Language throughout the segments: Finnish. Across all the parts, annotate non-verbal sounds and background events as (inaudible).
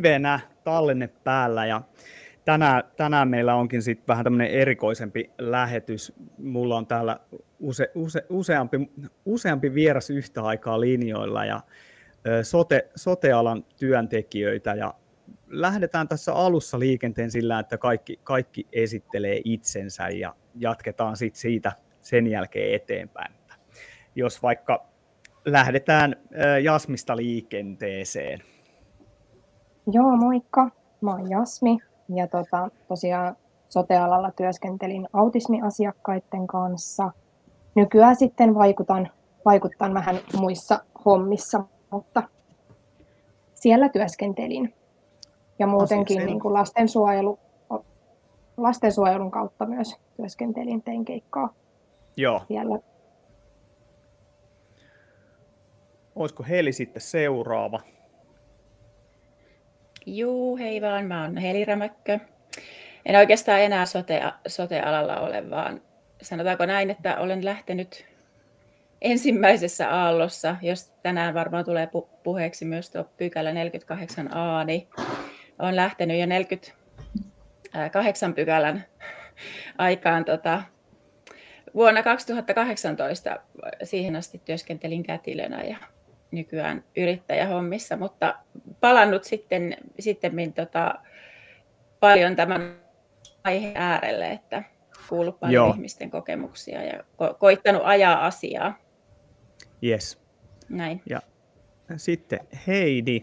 Livenä tallenne päällä ja tänään, tänään meillä onkin sitten vähän tämmöinen erikoisempi lähetys. Mulla on täällä use, use, useampi, useampi vieras yhtä aikaa linjoilla ja sote, sotealan työntekijöitä ja lähdetään tässä alussa liikenteen sillä, että kaikki, kaikki esittelee itsensä ja jatketaan sit siitä sen jälkeen eteenpäin. Jos vaikka lähdetään Jasmista liikenteeseen. Joo, moikka. Mä oon Jasmi ja tota, tosiaan sotealalla työskentelin autismiasiakkaiden kanssa. Nykyään sitten vaikutan, vaikutan vähän muissa hommissa, mutta siellä työskentelin. Ja muutenkin niin kuin lastensuojelu, lastensuojelun kautta myös työskentelin, tein keikkaa Joo. siellä. Olisiko Heli sitten seuraava? Juu, hei vaan, mä oon Heli Rämäkkö. En oikeastaan enää sote, sote-alalla ole, vaan sanotaanko näin, että olen lähtenyt ensimmäisessä aallossa, jos tänään varmaan tulee puheeksi myös tuo pykälä 48a, niin olen lähtenyt jo 48 pykälän aikaan tota, vuonna 2018 siihen asti työskentelin kätilönä ja nykyään yrittäjähommissa, mutta palannut sitten, sitten tota, paljon tämän aiheen äärelle, että kuullut paljon Joo. ihmisten kokemuksia ja ko- koittanut ajaa asiaa. Yes. Näin. Ja sitten Heidi.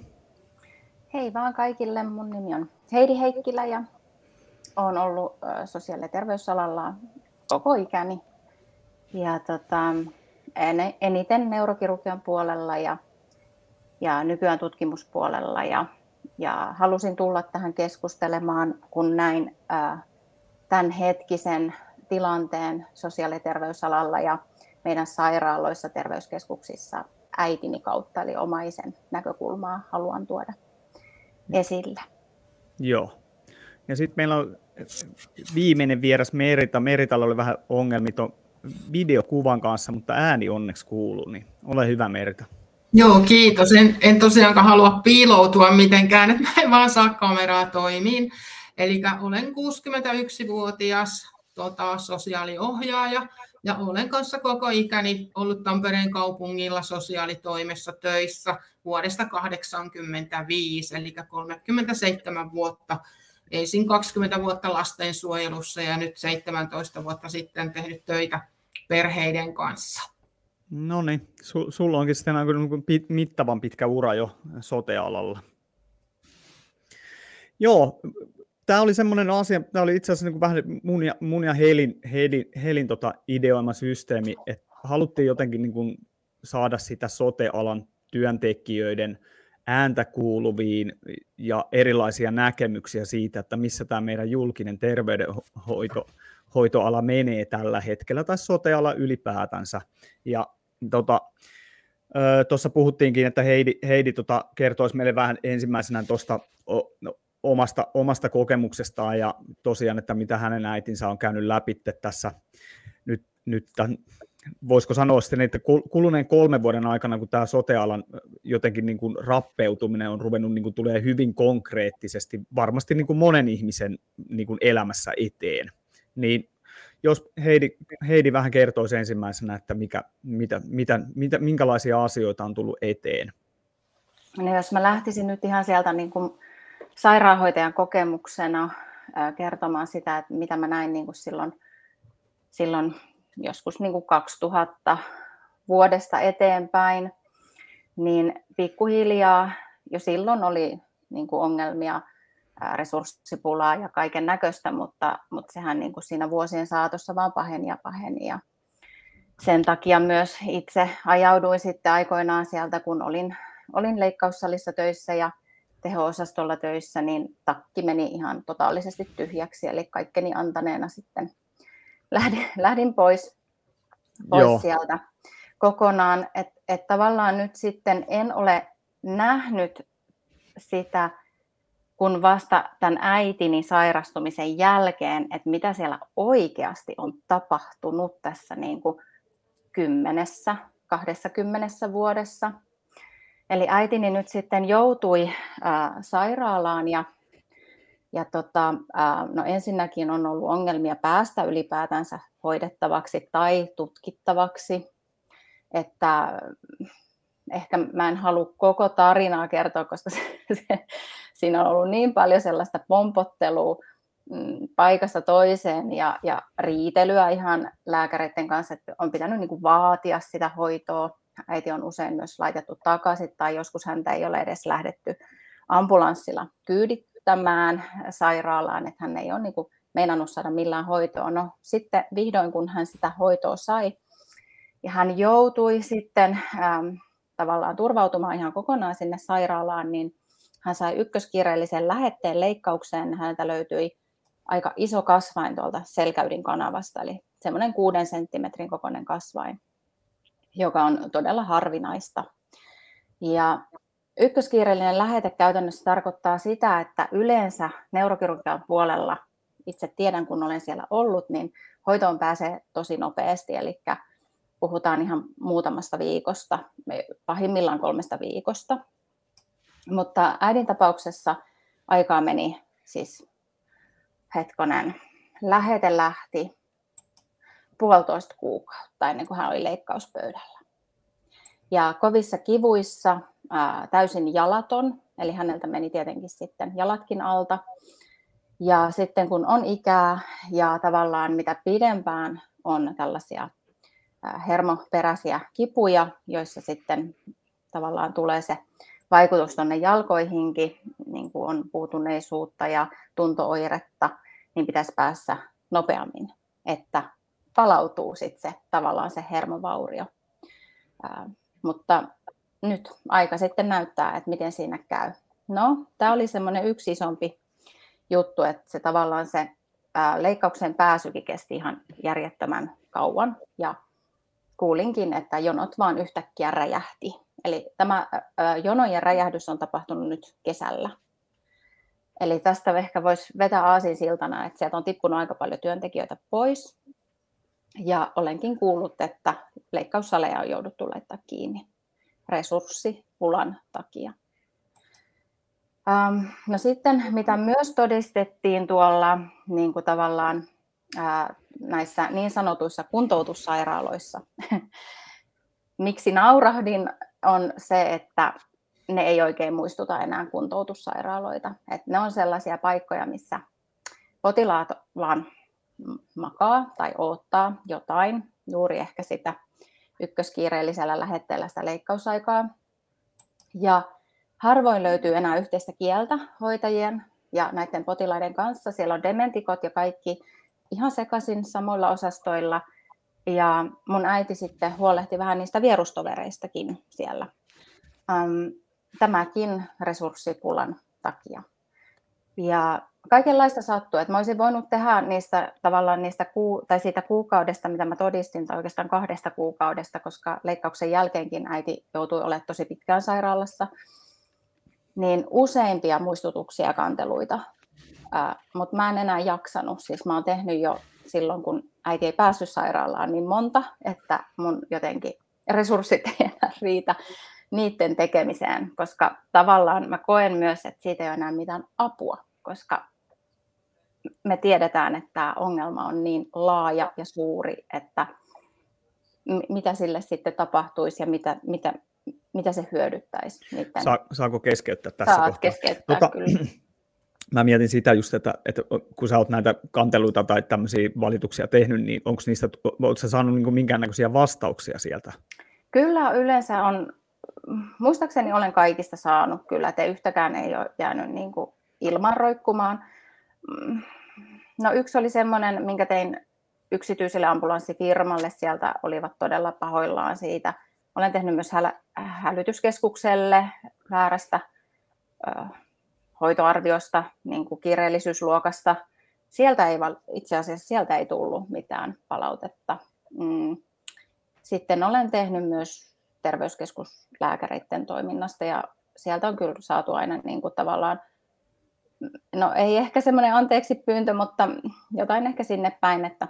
Hei vaan kaikille, mun nimi on Heidi Heikkilä ja olen ollut sosiaali- ja terveysalalla koko ikäni. Ja tota, eniten neurokirurgian puolella ja, ja nykyään tutkimuspuolella. Ja, ja halusin tulla tähän keskustelemaan, kun näin ää, tämän hetkisen tilanteen sosiaali- ja terveysalalla ja meidän sairaaloissa, terveyskeskuksissa äitini kautta, eli omaisen näkökulmaa haluan tuoda esille. Joo. Ja sitten meillä on viimeinen vieras Merita. Meritalla oli vähän ongelmia videokuvan kanssa, mutta ääni onneksi kuuluu, niin ole hyvä Merita. Joo, kiitos. En, en tosiaankaan halua piiloutua mitenkään, että mä en vaan saa kameraa toimiin. Eli olen 61-vuotias tota, sosiaaliohjaaja ja olen kanssa koko ikäni ollut Tampereen kaupungilla sosiaalitoimessa töissä vuodesta 1985, eli 37 vuotta. Ensin 20 vuotta lastensuojelussa ja nyt 17 vuotta sitten tehnyt töitä perheiden kanssa. No niin, Su- sulla onkin sitten aika pit- mittavan pitkä ura jo sotealalla. Joo, tämä oli semmoinen asia, tämä oli itse asiassa niin vähän mun ja, mun ja Helin, Helin, Helin tota ideoima systeemi, että haluttiin jotenkin niin kuin saada sitä sotealan työntekijöiden ääntä kuuluviin ja erilaisia näkemyksiä siitä, että missä tämä meidän julkinen terveydenhoito hoitoala menee tällä hetkellä, tai soteala ylipäätänsä. Ja tota, puhuttiinkin, että Heidi, Heidi tota, kertoisi meille vähän ensimmäisenä tuosta no, omasta, omasta kokemuksestaan ja tosiaan, että mitä hänen äitinsä on käynyt läpi tässä nyt, nyt tämän, voisiko sanoa sitten, että kuluneen kolmen vuoden aikana, kun tämä sotealan jotenkin niin kuin rappeutuminen on ruvennut niin kuin tulee hyvin konkreettisesti varmasti niin kuin monen ihmisen niin kuin elämässä eteen, niin jos Heidi, Heidi vähän kertoisi ensimmäisenä, että mikä, mitä, mitä, mitä, minkälaisia asioita on tullut eteen. No jos mä lähtisin nyt ihan sieltä niin kuin sairaanhoitajan kokemuksena kertomaan sitä, että mitä mä näin niin kuin silloin, silloin joskus niin kuin 2000 vuodesta eteenpäin, niin pikkuhiljaa jo silloin oli niin kuin ongelmia, resurssipulaa ja kaiken näköistä, mutta, mutta sehän niin kuin siinä vuosien saatossa vaan paheni ja paheni. Ja sen takia myös itse ajauduin sitten aikoinaan sieltä, kun olin, olin leikkaussalissa töissä ja teho-osastolla töissä, niin takki meni ihan totaalisesti tyhjäksi, eli kaikkeni antaneena sitten lähdin, lähdin pois, pois sieltä kokonaan. Että et tavallaan nyt sitten en ole nähnyt sitä, kun vasta tämän äitini sairastumisen jälkeen, että mitä siellä oikeasti on tapahtunut tässä niin kuin kymmenessä, kahdessa kymmenessä vuodessa – Eli äitini nyt sitten joutui äh, sairaalaan ja, ja tota, no ensinnäkin on ollut ongelmia päästä ylipäätänsä hoidettavaksi tai tutkittavaksi. Että ehkä mä en halua koko tarinaa kertoa, koska se, se, siinä on ollut niin paljon sellaista pompottelua mm, paikasta toiseen ja, ja riitelyä ihan lääkäreiden kanssa, että on pitänyt niin kuin vaatia sitä hoitoa. Äiti on usein myös laitettu takaisin tai joskus häntä ei ole edes lähdetty ambulanssilla kyydittämään sairaalaan, että hän ei ole niin meinannut saada millään hoitoa. No sitten vihdoin, kun hän sitä hoitoa sai, ja hän joutui sitten ähm, tavallaan turvautumaan ihan kokonaan sinne sairaalaan, niin hän sai ykköskiireellisen lähetteen leikkaukseen. Häneltä löytyi aika iso kasvain tuolta selkäydin kanavasta, eli semmoinen kuuden senttimetrin kokoinen kasvain, joka on todella harvinaista. Ja ykköskiireellinen lähete käytännössä tarkoittaa sitä, että yleensä neurokirurgian puolella, itse tiedän kun olen siellä ollut, niin hoitoon pääsee tosi nopeasti, eli puhutaan ihan muutamasta viikosta, pahimmillaan kolmesta viikosta. Mutta äidin tapauksessa aikaa meni siis hetkonen, lähete lähti puolitoista kuukautta ennen kuin hän oli leikkauspöydällä. Ja kovissa kivuissa ää, täysin jalaton, eli häneltä meni tietenkin sitten jalatkin alta. Ja sitten kun on ikää ja tavallaan mitä pidempään on tällaisia hermoperäisiä kipuja, joissa sitten tavallaan tulee se vaikutus tuonne jalkoihinkin, niin kuin on puutuneisuutta ja tuntooiretta, niin pitäisi päässä nopeammin, että palautuu sitten se tavallaan se hermovaurio. Ää, mutta nyt aika sitten näyttää, että miten siinä käy. No, tämä oli semmoinen yksi isompi juttu, että se tavallaan se ää, leikkauksen pääsykin kesti ihan järjettömän kauan ja kuulinkin, että jonot vaan yhtäkkiä räjähti. Eli tämä jonojen räjähdys on tapahtunut nyt kesällä. Eli tästä ehkä voisi vetää aasinsiltana, että sieltä on tippunut aika paljon työntekijöitä pois. Ja olenkin kuullut, että leikkaussaleja on jouduttu laittaa kiinni resurssipulan takia. no sitten, mitä myös todistettiin tuolla niin kuin tavallaan näissä niin sanotuissa kuntoutussairaaloissa. (laughs) Miksi naurahdin on se, että ne ei oikein muistuta enää kuntoutussairaaloita. Et ne on sellaisia paikkoja, missä potilaat vaan makaa tai odottaa jotain, juuri ehkä sitä ykköskiireellisellä lähetteellä sitä leikkausaikaa. Ja harvoin löytyy enää yhteistä kieltä hoitajien ja näiden potilaiden kanssa. Siellä on dementikot ja kaikki ihan sekaisin samoilla osastoilla. Ja mun äiti sitten huolehti vähän niistä vierustovereistakin siellä. tämäkin resurssipulan takia. Ja kaikenlaista sattuu. Että mä olisin voinut tehdä niistä tavallaan niistä kuu, tai siitä kuukaudesta, mitä mä todistin, tai oikeastaan kahdesta kuukaudesta, koska leikkauksen jälkeenkin äiti joutui olemaan tosi pitkään sairaalassa, niin useimpia muistutuksia ja kanteluita mutta mä en enää jaksanut. Siis mä oon tehnyt jo silloin, kun äiti ei päässyt sairaalaan niin monta, että mun jotenkin resurssit (laughs) ei enää riitä niiden tekemiseen, koska tavallaan mä koen myös, että siitä ei ole enää mitään apua, koska me tiedetään, että tämä ongelma on niin laaja ja suuri, että mitä sille sitten tapahtuisi ja mitä, mitä, mitä se hyödyttäisi. Niiden... saako keskeyttää tässä Saat kohtaa? keskeyttää, tota, kyllä (clears throat) mä mietin sitä just, että, että kun sä oot näitä kanteluita tai tämmöisiä valituksia tehnyt, niin onko niistä, oletko sä saanut niin minkäännäköisiä vastauksia sieltä? Kyllä yleensä on, muistaakseni olen kaikista saanut kyllä, että yhtäkään ei ole jäänyt niin kuin ilman roikkumaan. Mm, no yksi oli semmoinen, minkä tein yksityiselle ambulanssifirmalle, sieltä olivat todella pahoillaan siitä. Olen tehnyt myös hälytyskeskukselle väärästä hoitoarviosta, niin kuin kiireellisyysluokasta. Sieltä ei, itse asiassa sieltä ei tullut mitään palautetta. Mm. Sitten olen tehnyt myös terveyskeskuslääkäreiden toiminnasta ja sieltä on kyllä saatu aina niin kuin tavallaan, no ei ehkä semmoinen anteeksi pyyntö, mutta jotain ehkä sinne päin, että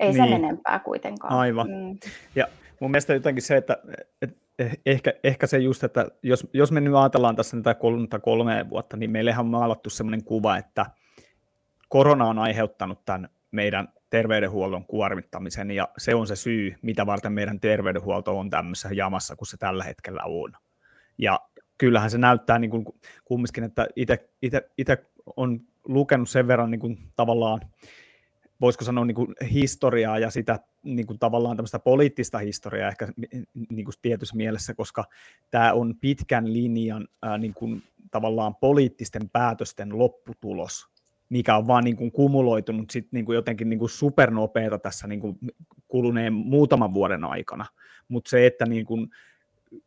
ei niin. sen enempää kuitenkaan. Aivan. Mm. Ja mun mielestä jotenkin se, että, että ehkä, ehkä se just, että jos, jos me nyt ajatellaan tässä näitä kolme, kolme vuotta, niin meillehän on maalattu sellainen kuva, että korona on aiheuttanut tämän meidän terveydenhuollon kuormittamisen, ja se on se syy, mitä varten meidän terveydenhuolto on tämmöisessä jamassa, kun se tällä hetkellä on. Ja kyllähän se näyttää niin kuin kumminkin, että itse on lukenut sen verran niin kuin tavallaan, voisiko sanoa niin kuin historiaa ja sitä niin kuin tavallaan tämmöistä poliittista historiaa ehkä niin kuin tietyssä mielessä, koska tämä on pitkän linjan ää, niin kuin tavallaan poliittisten päätösten lopputulos, mikä on vaan niin kuin kumuloitunut sit niin kuin jotenkin niin kuin supernopeeta tässä niin kuin kuluneen muutaman vuoden aikana. Mutta se, että niin kuin,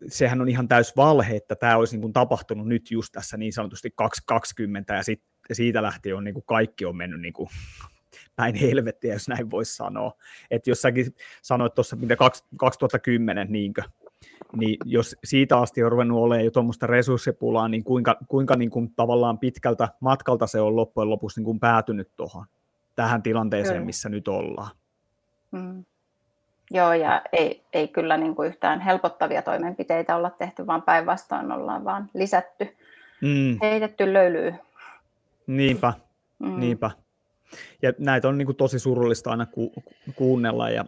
sehän on ihan täys valhe, että tämä olisi niin kuin tapahtunut nyt just tässä niin sanotusti 2020 ja sit, siitä lähtien on niin kuin kaikki on mennyt niin kuin (laughs) päin helvettiä, jos näin voisi sanoa. Että jos säkin sanoit tuossa, mitä 2010, niinkö, niin jos siitä asti on ruvennut olemaan jo tuommoista resurssipulaa, niin kuinka, kuinka niin kuin tavallaan pitkältä matkalta se on loppujen lopuksi niin kuin päätynyt tuohon tähän tilanteeseen, kyllä. missä nyt ollaan. Mm. Joo, ja ei, ei kyllä niin kuin yhtään helpottavia toimenpiteitä olla tehty, vaan päinvastoin ollaan vaan lisätty, mm. heitetty löylyy. Niinpä, mm. niinpä. Ja näitä on niin kuin tosi surullista aina ku, kuunnella, ja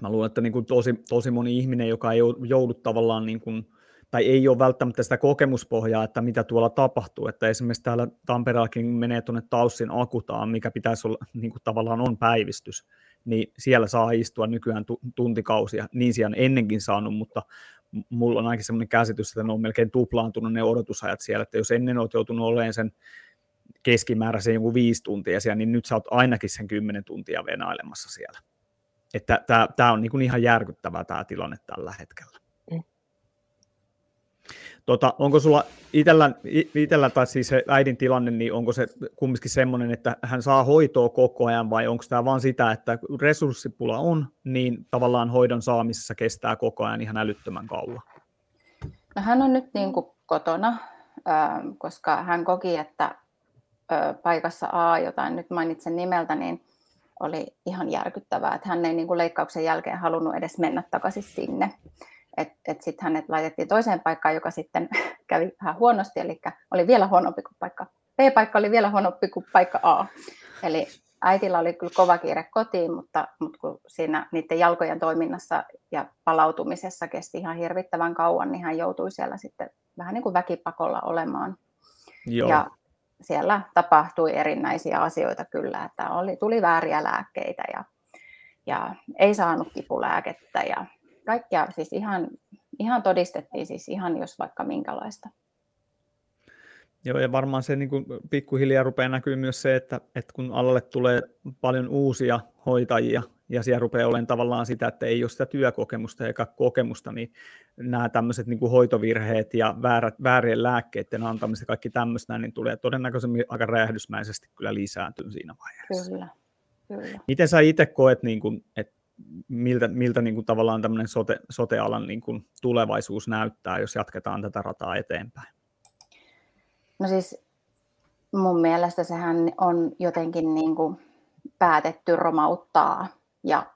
mä luulen, että niin kuin tosi, tosi moni ihminen, joka ei joudu tavallaan, niin kuin, tai ei ole välttämättä sitä kokemuspohjaa, että mitä tuolla tapahtuu, että esimerkiksi täällä Tampereellakin menee tuonne Taussin akutaan, mikä pitäisi olla, niin kuin tavallaan on päivystys, niin siellä saa istua nykyään tuntikausia, niin siellä ennenkin saanut, mutta mulla on ainakin sellainen käsitys, että ne on melkein tuplaantunut ne odotusajat siellä, että jos ennen olet joutunut olemaan sen keskimääräisen joku viisi tuntia siellä, niin nyt sä oot ainakin sen kymmenen tuntia venailemassa siellä. Että tämä on niin ihan järkyttävää tämä tilanne tällä hetkellä. Tota, onko sulla itellä, itellä, tai siis se äidin tilanne, niin onko se kumminkin semmoinen, että hän saa hoitoa koko ajan vai onko tämä vain sitä, että resurssipula on, niin tavallaan hoidon saamisessa kestää koko ajan ihan älyttömän kauan? No hän on nyt niin kuin kotona, koska hän koki, että paikassa A, jota nyt mainitsen nimeltä, niin oli ihan järkyttävää, että hän ei niin kuin leikkauksen jälkeen halunnut edes mennä takaisin sinne. Että et sitten hänet laitettiin toiseen paikkaan, joka sitten (laughs) kävi vähän huonosti, eli oli vielä huonompi kuin paikka. B-paikka oli vielä huonompi kuin paikka A. Eli äitillä oli kyllä kova kiire kotiin, mutta, mutta kun siinä niiden jalkojen toiminnassa ja palautumisessa kesti ihan hirvittävän kauan, niin hän joutui siellä sitten vähän niin kuin väkipakolla olemaan. Joo. Ja siellä tapahtui erinäisiä asioita kyllä, että oli, tuli vääriä lääkkeitä ja, ja ei saanut kipulääkettä ja kaikkia siis ihan, ihan todistettiin siis ihan jos vaikka minkälaista. Joo, ja varmaan se niin kuin pikkuhiljaa rupeaa näkyy myös se, että, että kun alalle tulee paljon uusia hoitajia, ja siellä rupeaa olemaan tavallaan sitä, että ei ole sitä työkokemusta eikä kokemusta, niin nämä tämmöiset niin kuin hoitovirheet ja väärät, väärien lääkkeiden antamiset ja kaikki tämmöistä, niin tulee todennäköisesti aika räjähdysmäisesti kyllä lisääntyä siinä vaiheessa. Kyllä, kyllä. Miten sä itse koet, niin kuin, että miltä, miltä niin kuin tavallaan tämmöinen sote, sote-alan niin kuin tulevaisuus näyttää, jos jatketaan tätä rataa eteenpäin? No siis mun mielestä sehän on jotenkin niin kuin päätetty romauttaa ja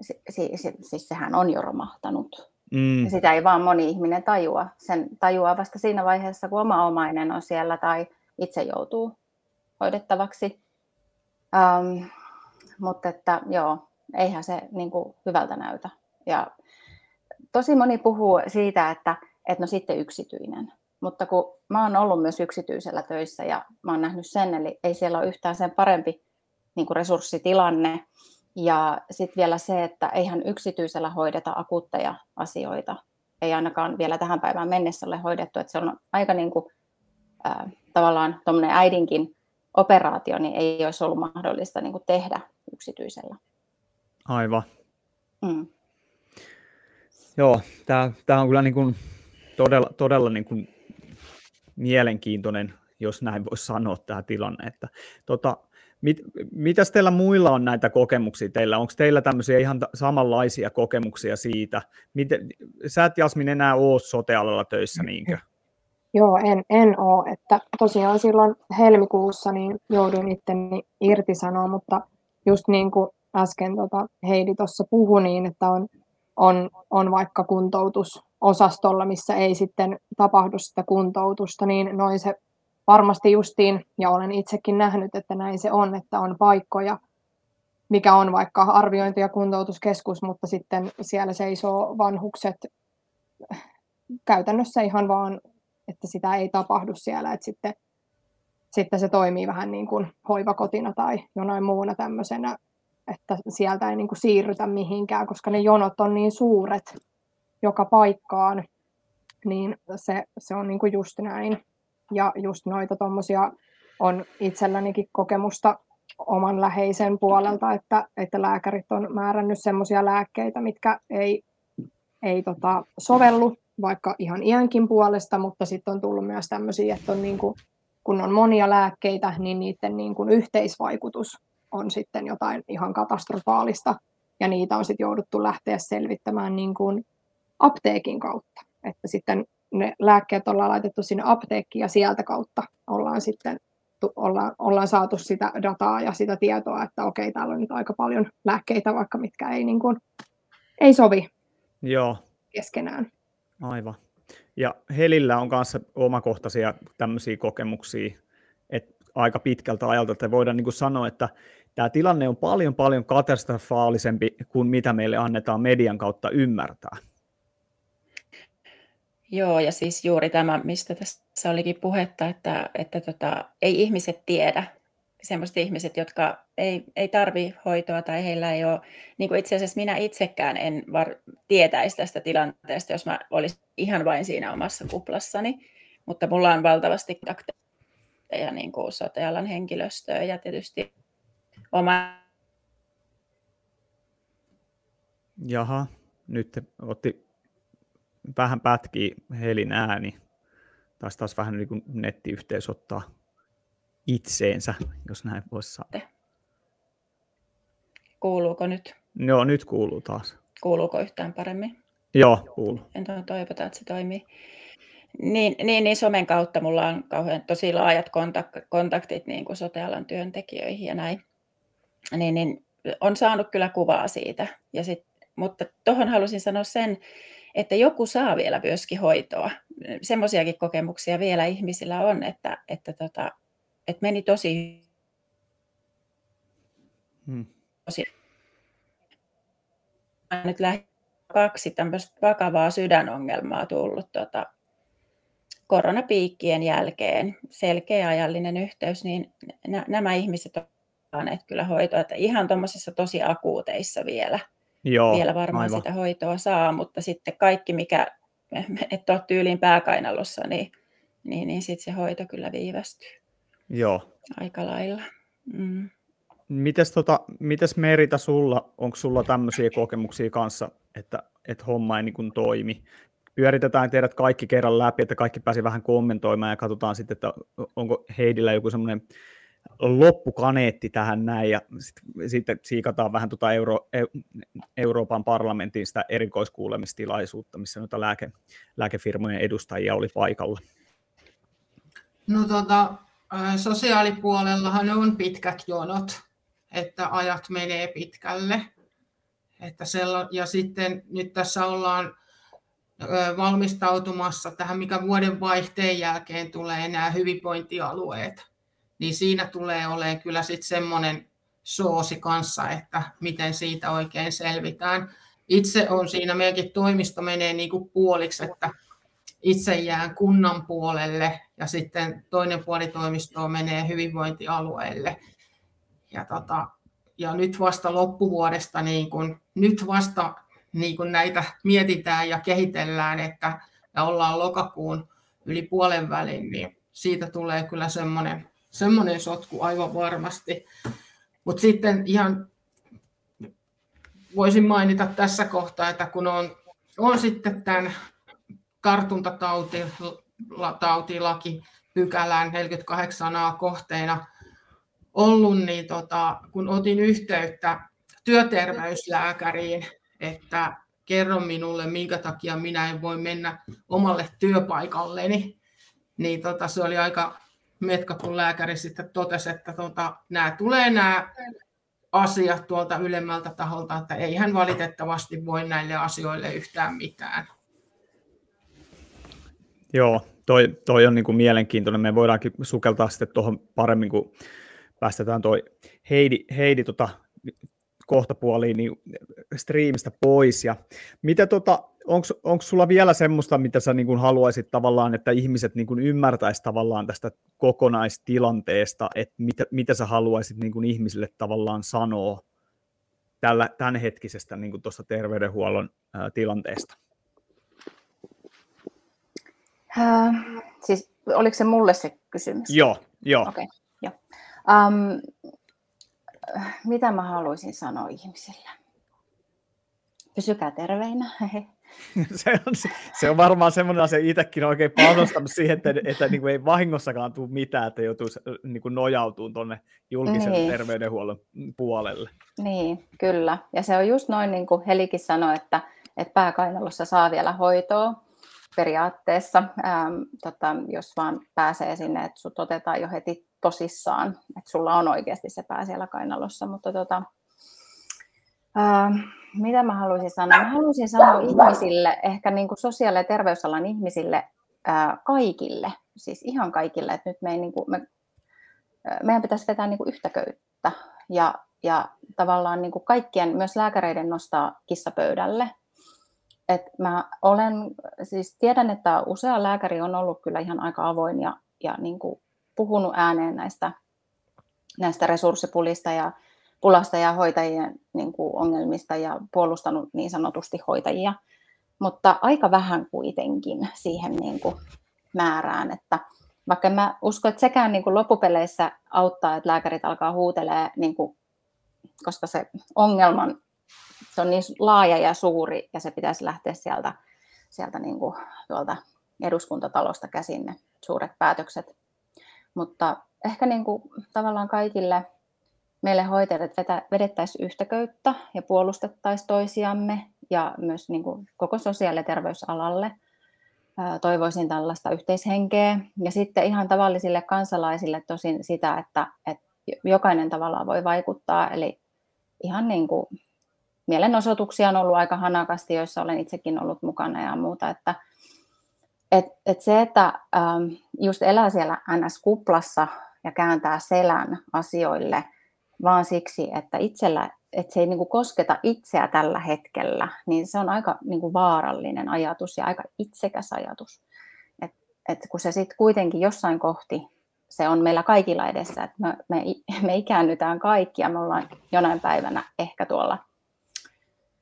si, si, si, siis sehän on jo romahtanut. Mm. Sitä ei vaan moni ihminen tajua. Sen tajuaa vasta siinä vaiheessa, kun oma omainen on siellä tai itse joutuu hoidettavaksi. Um, mutta että joo, eihän se niin kuin, hyvältä näytä. Ja tosi moni puhuu siitä, että, että no sitten yksityinen. Mutta kun mä oon ollut myös yksityisellä töissä ja mä oon nähnyt sen, eli ei siellä ole yhtään sen parempi niin kuin resurssitilanne. Ja sitten vielä se, että eihän yksityisellä hoideta akuutteja asioita. Ei ainakaan vielä tähän päivään mennessä ole hoidettu. Että se on aika niin kuin, äh, tavallaan tuommoinen äidinkin operaatio, niin ei olisi ollut mahdollista niin kuin tehdä yksityisellä. Aivan. Mm. Joo, tämä on kyllä niin kuin todella, todella niin kuin mielenkiintoinen, jos näin voisi sanoa, tämä tilanne. Että, tota, mit, mitäs teillä muilla on näitä kokemuksia teillä? Onko teillä tämmöisiä ihan samanlaisia kokemuksia siitä? Miten, sä et Jasmin enää ole sotealalla töissä, niinkö? (clears throat) Joo, en, en ole. Että tosiaan silloin helmikuussa niin jouduin itteni irtisanoa, mutta just niin kuin äsken tota Heidi tuossa puhui, niin että on, on, on vaikka kuntoutusosastolla, missä ei sitten tapahdu sitä kuntoutusta, niin noin se varmasti justiin, ja olen itsekin nähnyt, että näin se on, että on paikkoja, mikä on vaikka arviointi- ja kuntoutuskeskus, mutta sitten siellä seisoo vanhukset käytännössä ihan vaan, että sitä ei tapahdu siellä, että sitten, sitten se toimii vähän niin kuin hoivakotina tai jonain muuna tämmöisenä, että sieltä ei niin kuin siirrytä mihinkään, koska ne jonot on niin suuret joka paikkaan, niin se, se on niin kuin just näin. Ja just noita tuommoisia on itsellänikin kokemusta oman läheisen puolelta, että, että lääkärit on määrännyt semmoisia lääkkeitä, mitkä ei, ei tota, sovellu vaikka ihan iänkin puolesta, mutta sitten on tullut myös tämmöisiä, että on niin kuin, kun on monia lääkkeitä, niin niiden niin kuin yhteisvaikutus on sitten jotain ihan katastrofaalista, ja niitä on sitten jouduttu lähteä selvittämään niin kuin apteekin kautta. Että sitten ne lääkkeet ollaan laitettu sinne apteekkiin ja sieltä kautta ollaan sitten ollaan, ollaan saatu sitä dataa ja sitä tietoa, että okei, täällä on nyt aika paljon lääkkeitä, vaikka mitkä ei, niin kuin, ei sovi Joo. keskenään. Aivan. Ja Helillä on kanssa omakohtaisia tämmöisiä kokemuksia, että aika pitkältä ajalta, että voidaan niin kuin sanoa, että tämä tilanne on paljon paljon katastrofaalisempi kuin mitä meille annetaan median kautta ymmärtää. Joo, ja siis juuri tämä, mistä tässä olikin puhetta, että, että tota, ei ihmiset tiedä, semmoiset ihmiset, jotka ei, ei tarvi hoitoa tai heillä ei ole, niin kuin itse asiassa minä itsekään en var, tietäisi tästä tilanteesta, jos mä olisin ihan vain siinä omassa kuplassani, mutta mulla on valtavasti kontakteja niin kuin sote-alan henkilöstöä ja tietysti oma... Jaha, nyt otti vähän pätkii Helin ääni. Taisi taas vähän niin kuin nettiyhteys ottaa itseensä, jos näin voisi sanoa. Kuuluuko nyt? Joo, nyt kuuluu taas. Kuuluuko yhtään paremmin? Joo, kuuluu. En toivota, että se toimii. Niin, niin, niin somen kautta mulla on kauhean tosi laajat kontaktit niin kuin sotealan työntekijöihin ja näin. Niin, niin on saanut kyllä kuvaa siitä. Ja sit, mutta tuohon halusin sanoa sen, että joku saa vielä myöskin hoitoa. Semmoisiakin kokemuksia vielä ihmisillä on, että, että, tota, että meni tosi, hmm. tosi nyt lähi kaksi tämmöistä vakavaa sydänongelmaa tullut tota, koronapiikkien jälkeen, selkeä ajallinen yhteys, niin nämä ihmiset saaneet kyllä hoitoa, että ihan tuommoisissa tosi akuuteissa vielä – Joo, vielä varmaan aivan. sitä hoitoa saa, mutta sitten kaikki, mikä (laughs) et ole tyyliin pääkainalossa, niin, niin, niin sitten se hoito kyllä viivästyy. Joo. Aika lailla. Mm. Mites, tota, mites Merita sulla, onko sulla tämmöisiä kokemuksia kanssa, että, että homma ei niin toimi? Pyöritetään teidät kaikki kerran läpi, että kaikki pääsi vähän kommentoimaan ja katsotaan sitten, että onko Heidillä joku semmoinen loppukaneetti tähän näin, ja sitten sit siikataan vähän tuota Euro, Euroopan parlamentin sitä erikoiskuulemistilaisuutta, missä noita lääke, lääkefirmojen edustajia oli paikalla. No tota, sosiaalipuolellahan on pitkät jonot, että ajat menee pitkälle. Että sella, ja sitten nyt tässä ollaan valmistautumassa tähän, mikä vuoden vaihteen jälkeen tulee nämä hyvinvointialueet niin siinä tulee olemaan kyllä sitten semmoinen soosi kanssa, että miten siitä oikein selvitään. Itse on siinä, meidänkin toimisto menee niin kuin puoliksi, että itse jään kunnan puolelle ja sitten toinen puoli toimistoa menee hyvinvointialueelle. Ja, tota, ja nyt vasta loppuvuodesta, niin kun, nyt vasta niin kun näitä mietitään ja kehitellään, että ja ollaan lokakuun yli puolen välin, niin siitä tulee kyllä semmoinen semmoinen sotku aivan varmasti. Mutta sitten ihan voisin mainita tässä kohtaa, että kun on, on sitten tämän tartuntatautilaki pykälän 48a kohteena ollut, niin tota, kun otin yhteyttä työterveyslääkäriin, että kerro minulle, minkä takia minä en voi mennä omalle työpaikalleni, niin tota, se oli aika metka, kun lääkäri sitten totesi, että tota, nämä tulee nämä asiat tuolta ylemmältä taholta, että ei hän valitettavasti voi näille asioille yhtään mitään. Joo, toi, toi on niin kuin mielenkiintoinen. Me voidaankin sukeltaa sitten tuohon paremmin, kun päästetään toi Heidi, Heidi tota, kohtapuoliin niin striimistä pois. Ja mitä tota, onko sulla vielä semmoista, mitä sä niin kuin haluaisit tavallaan, että ihmiset niin kuin ymmärtäisi tavallaan tästä kokonaistilanteesta, että mitä, mitä sä haluaisit niin kuin ihmisille tavallaan sanoa tällä, tämänhetkisestä niin kuin tuosta terveydenhuollon ää, tilanteesta? Äh, siis oliko se mulle se kysymys? Joo, joo. Okay, jo. Um, mitä mä haluaisin sanoa ihmisille? Pysykää terveinä. (laughs) (laughs) se, on, se on varmaan semmoinen asia, itsekin on oikein panostanut siihen, että, että niin kuin ei vahingossakaan tule mitään, että joutuisi niin kuin nojautumaan tuonne julkisen niin. terveydenhuollon puolelle. Niin, kyllä. Ja se on just noin, niin kuin Helikin sanoi, että, että pääkainalossa saa vielä hoitoa periaatteessa, ähm, tota, jos vaan pääsee sinne, että sut otetaan jo heti tosissaan, että sulla on oikeasti se pää siellä kainalossa, mutta tota, äh, mitä mä haluaisin sanoa? Mä haluaisin sanoa ihmisille, ehkä niin kuin sosiaali- ja terveysalan ihmisille, äh, kaikille, siis ihan kaikille, että nyt me ei, niin kuin, me, meidän pitäisi vetää niin kuin yhtä köyttä ja, ja tavallaan niin kuin kaikkien, myös lääkäreiden nostaa kissapöydälle. Et mä olen, siis tiedän, että usea lääkäri on ollut kyllä ihan aika avoin ja, ja niin kuin puhunut ääneen näistä, näistä resurssipulista ja pulasta ja hoitajien niin kuin ongelmista ja puolustanut niin sanotusti hoitajia, mutta aika vähän kuitenkin siihen niin kuin määrään, että vaikka mä uskon, että sekään niin kuin loppupeleissä auttaa, että lääkärit alkaa huutelee, niin kuin, koska se ongelman se on niin laaja ja suuri ja se pitäisi lähteä sieltä, sieltä niin kuin tuolta eduskuntatalosta käsin ne suuret päätökset. Mutta ehkä niin kuin tavallaan kaikille meille hoitajille vedettäisiin yhtä köyttä ja puolustettaisiin toisiamme ja myös niin kuin koko sosiaali- ja terveysalalle. Toivoisin tällaista yhteishenkeä ja sitten ihan tavallisille kansalaisille tosin sitä, että, että jokainen tavallaan voi vaikuttaa, eli ihan niin kuin mielenosoituksia on ollut aika hanakasti, joissa olen itsekin ollut mukana ja muuta, että et, et se, että just elää siellä NS-kuplassa ja kääntää selän asioille vaan siksi, että itsellä, että se ei niin kuin kosketa itseä tällä hetkellä, niin se on aika niin kuin vaarallinen ajatus ja aika itsekäs ajatus. Et, et kun se sitten kuitenkin jossain kohti, se on meillä kaikilla edessä, että me, me, me ikäännytään kaikki ja me ollaan jonain päivänä ehkä tuolla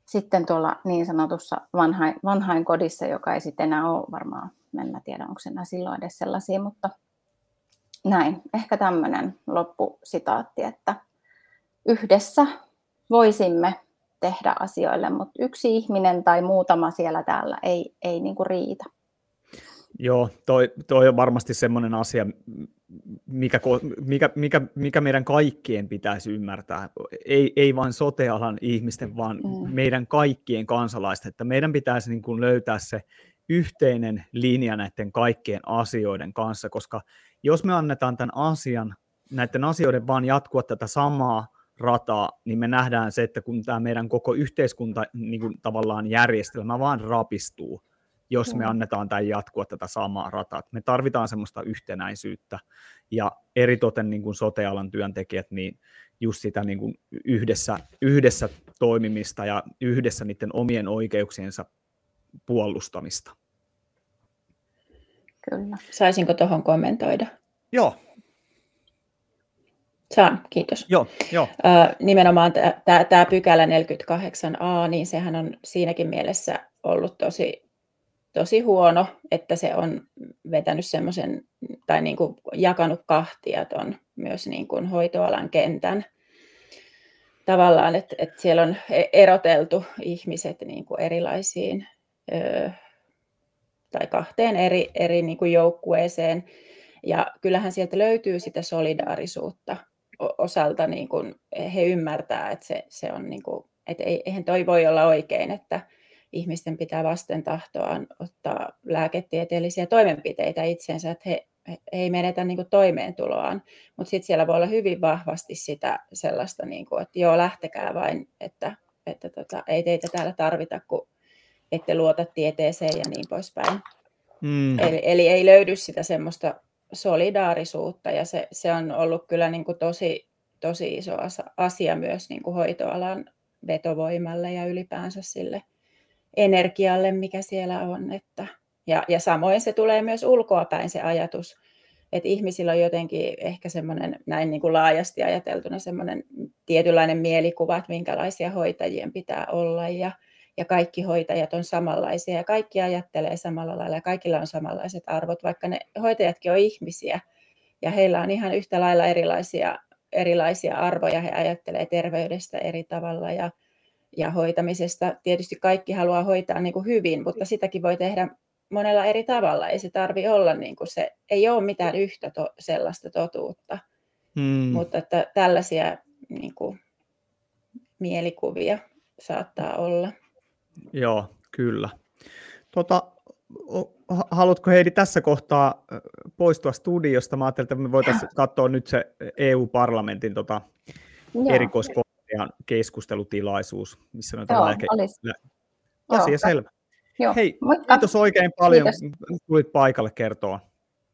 sitten tuolla niin sanotussa vanhain, vanhain kodissa, joka ei sitten enää ole varmaan, en mä tiedä onko enää silloin edes sellaisia, mutta näin. Ehkä tämmöinen loppusitaatti, että yhdessä voisimme tehdä asioille, mutta yksi ihminen tai muutama siellä täällä ei, ei niin kuin riitä. Joo, toi, toi on varmasti semmoinen asia, mikä, mikä, mikä, mikä meidän kaikkien pitäisi ymmärtää. Ei, ei vain sotealan ihmisten, vaan mm. meidän kaikkien kansalaisten. Että meidän pitäisi niin kuin löytää se yhteinen linja näiden kaikkien asioiden kanssa, koska jos me annetaan tämän asian, näiden asioiden vaan jatkua tätä samaa rataa, niin me nähdään se, että kun tämä meidän koko yhteiskunta niin kuin tavallaan järjestelmä vaan rapistuu, jos me mm. annetaan tämän jatkua tätä samaa rataa. Me tarvitaan semmoista yhtenäisyyttä ja eritoten niin kuin sotealan työntekijät, niin just sitä niin kuin yhdessä, yhdessä toimimista ja yhdessä niiden omien oikeuksiensa puolustamista. Kyllä. Saisinko tuohon kommentoida? Joo. Saan, kiitos. Joo, joo. Äh, nimenomaan tämä pykälä 48a, niin sehän on siinäkin mielessä ollut tosi tosi huono, että se on vetänyt semmoisen tai niin kuin jakanut kahtia ton myös niin kuin hoitoalan kentän tavallaan, että, että siellä on e-, eroteltu ihmiset niin kuin erilaisiin ö, tai kahteen eri, eri niin kuin joukkueeseen. Ja kyllähän sieltä löytyy sitä solidaarisuutta osalta, niin kuin he ymmärtää, että se, se on, niin kuin, että eihän toi voi olla oikein, että, ihmisten pitää vasten tahtoaan ottaa lääketieteellisiä toimenpiteitä itsensä, että he, ei menetä niin kuin toimeentuloaan. Mutta sitten siellä voi olla hyvin vahvasti sitä sellaista, niin kuin, että joo, lähtekää vain, että, että tota, ei teitä täällä tarvita, kun ette luota tieteeseen ja niin poispäin. Mm. Eli, eli ei löydy sitä semmoista solidaarisuutta ja se, se on ollut kyllä niin kuin tosi, tosi iso asia myös niin kuin hoitoalan vetovoimalle ja ylipäänsä sille energialle, mikä siellä on. Että, ja, ja samoin se tulee myös ulkoapäin se ajatus, että ihmisillä on jotenkin ehkä semmoinen näin niin kuin laajasti ajateltuna semmoinen tietynlainen mielikuva, että minkälaisia hoitajien pitää olla ja, ja kaikki hoitajat on samanlaisia ja kaikki ajattelee samalla lailla ja kaikilla on samanlaiset arvot, vaikka ne hoitajatkin on ihmisiä ja heillä on ihan yhtä lailla erilaisia, erilaisia arvoja, he ajattelee terveydestä eri tavalla ja, ja hoitamisesta. Tietysti kaikki haluaa hoitaa niin kuin hyvin, mutta sitäkin voi tehdä monella eri tavalla. Ei se tarvi olla niin kuin se, ei ole mitään yhtä to, sellaista totuutta, hmm. mutta että tällaisia niin kuin, mielikuvia saattaa olla. Joo, kyllä. Tota, haluatko Heidi tässä kohtaa poistua studiosta? Mä ajattelin, että me voitaisiin (clears throat) katsoa nyt se EU-parlamentin tota, erikoiskomitean keskustelutilaisuus, missä on tällä asia Joo, selvä. Joo, Hei, moikka. kiitos oikein paljon, kiitos. tulit paikalle kertoa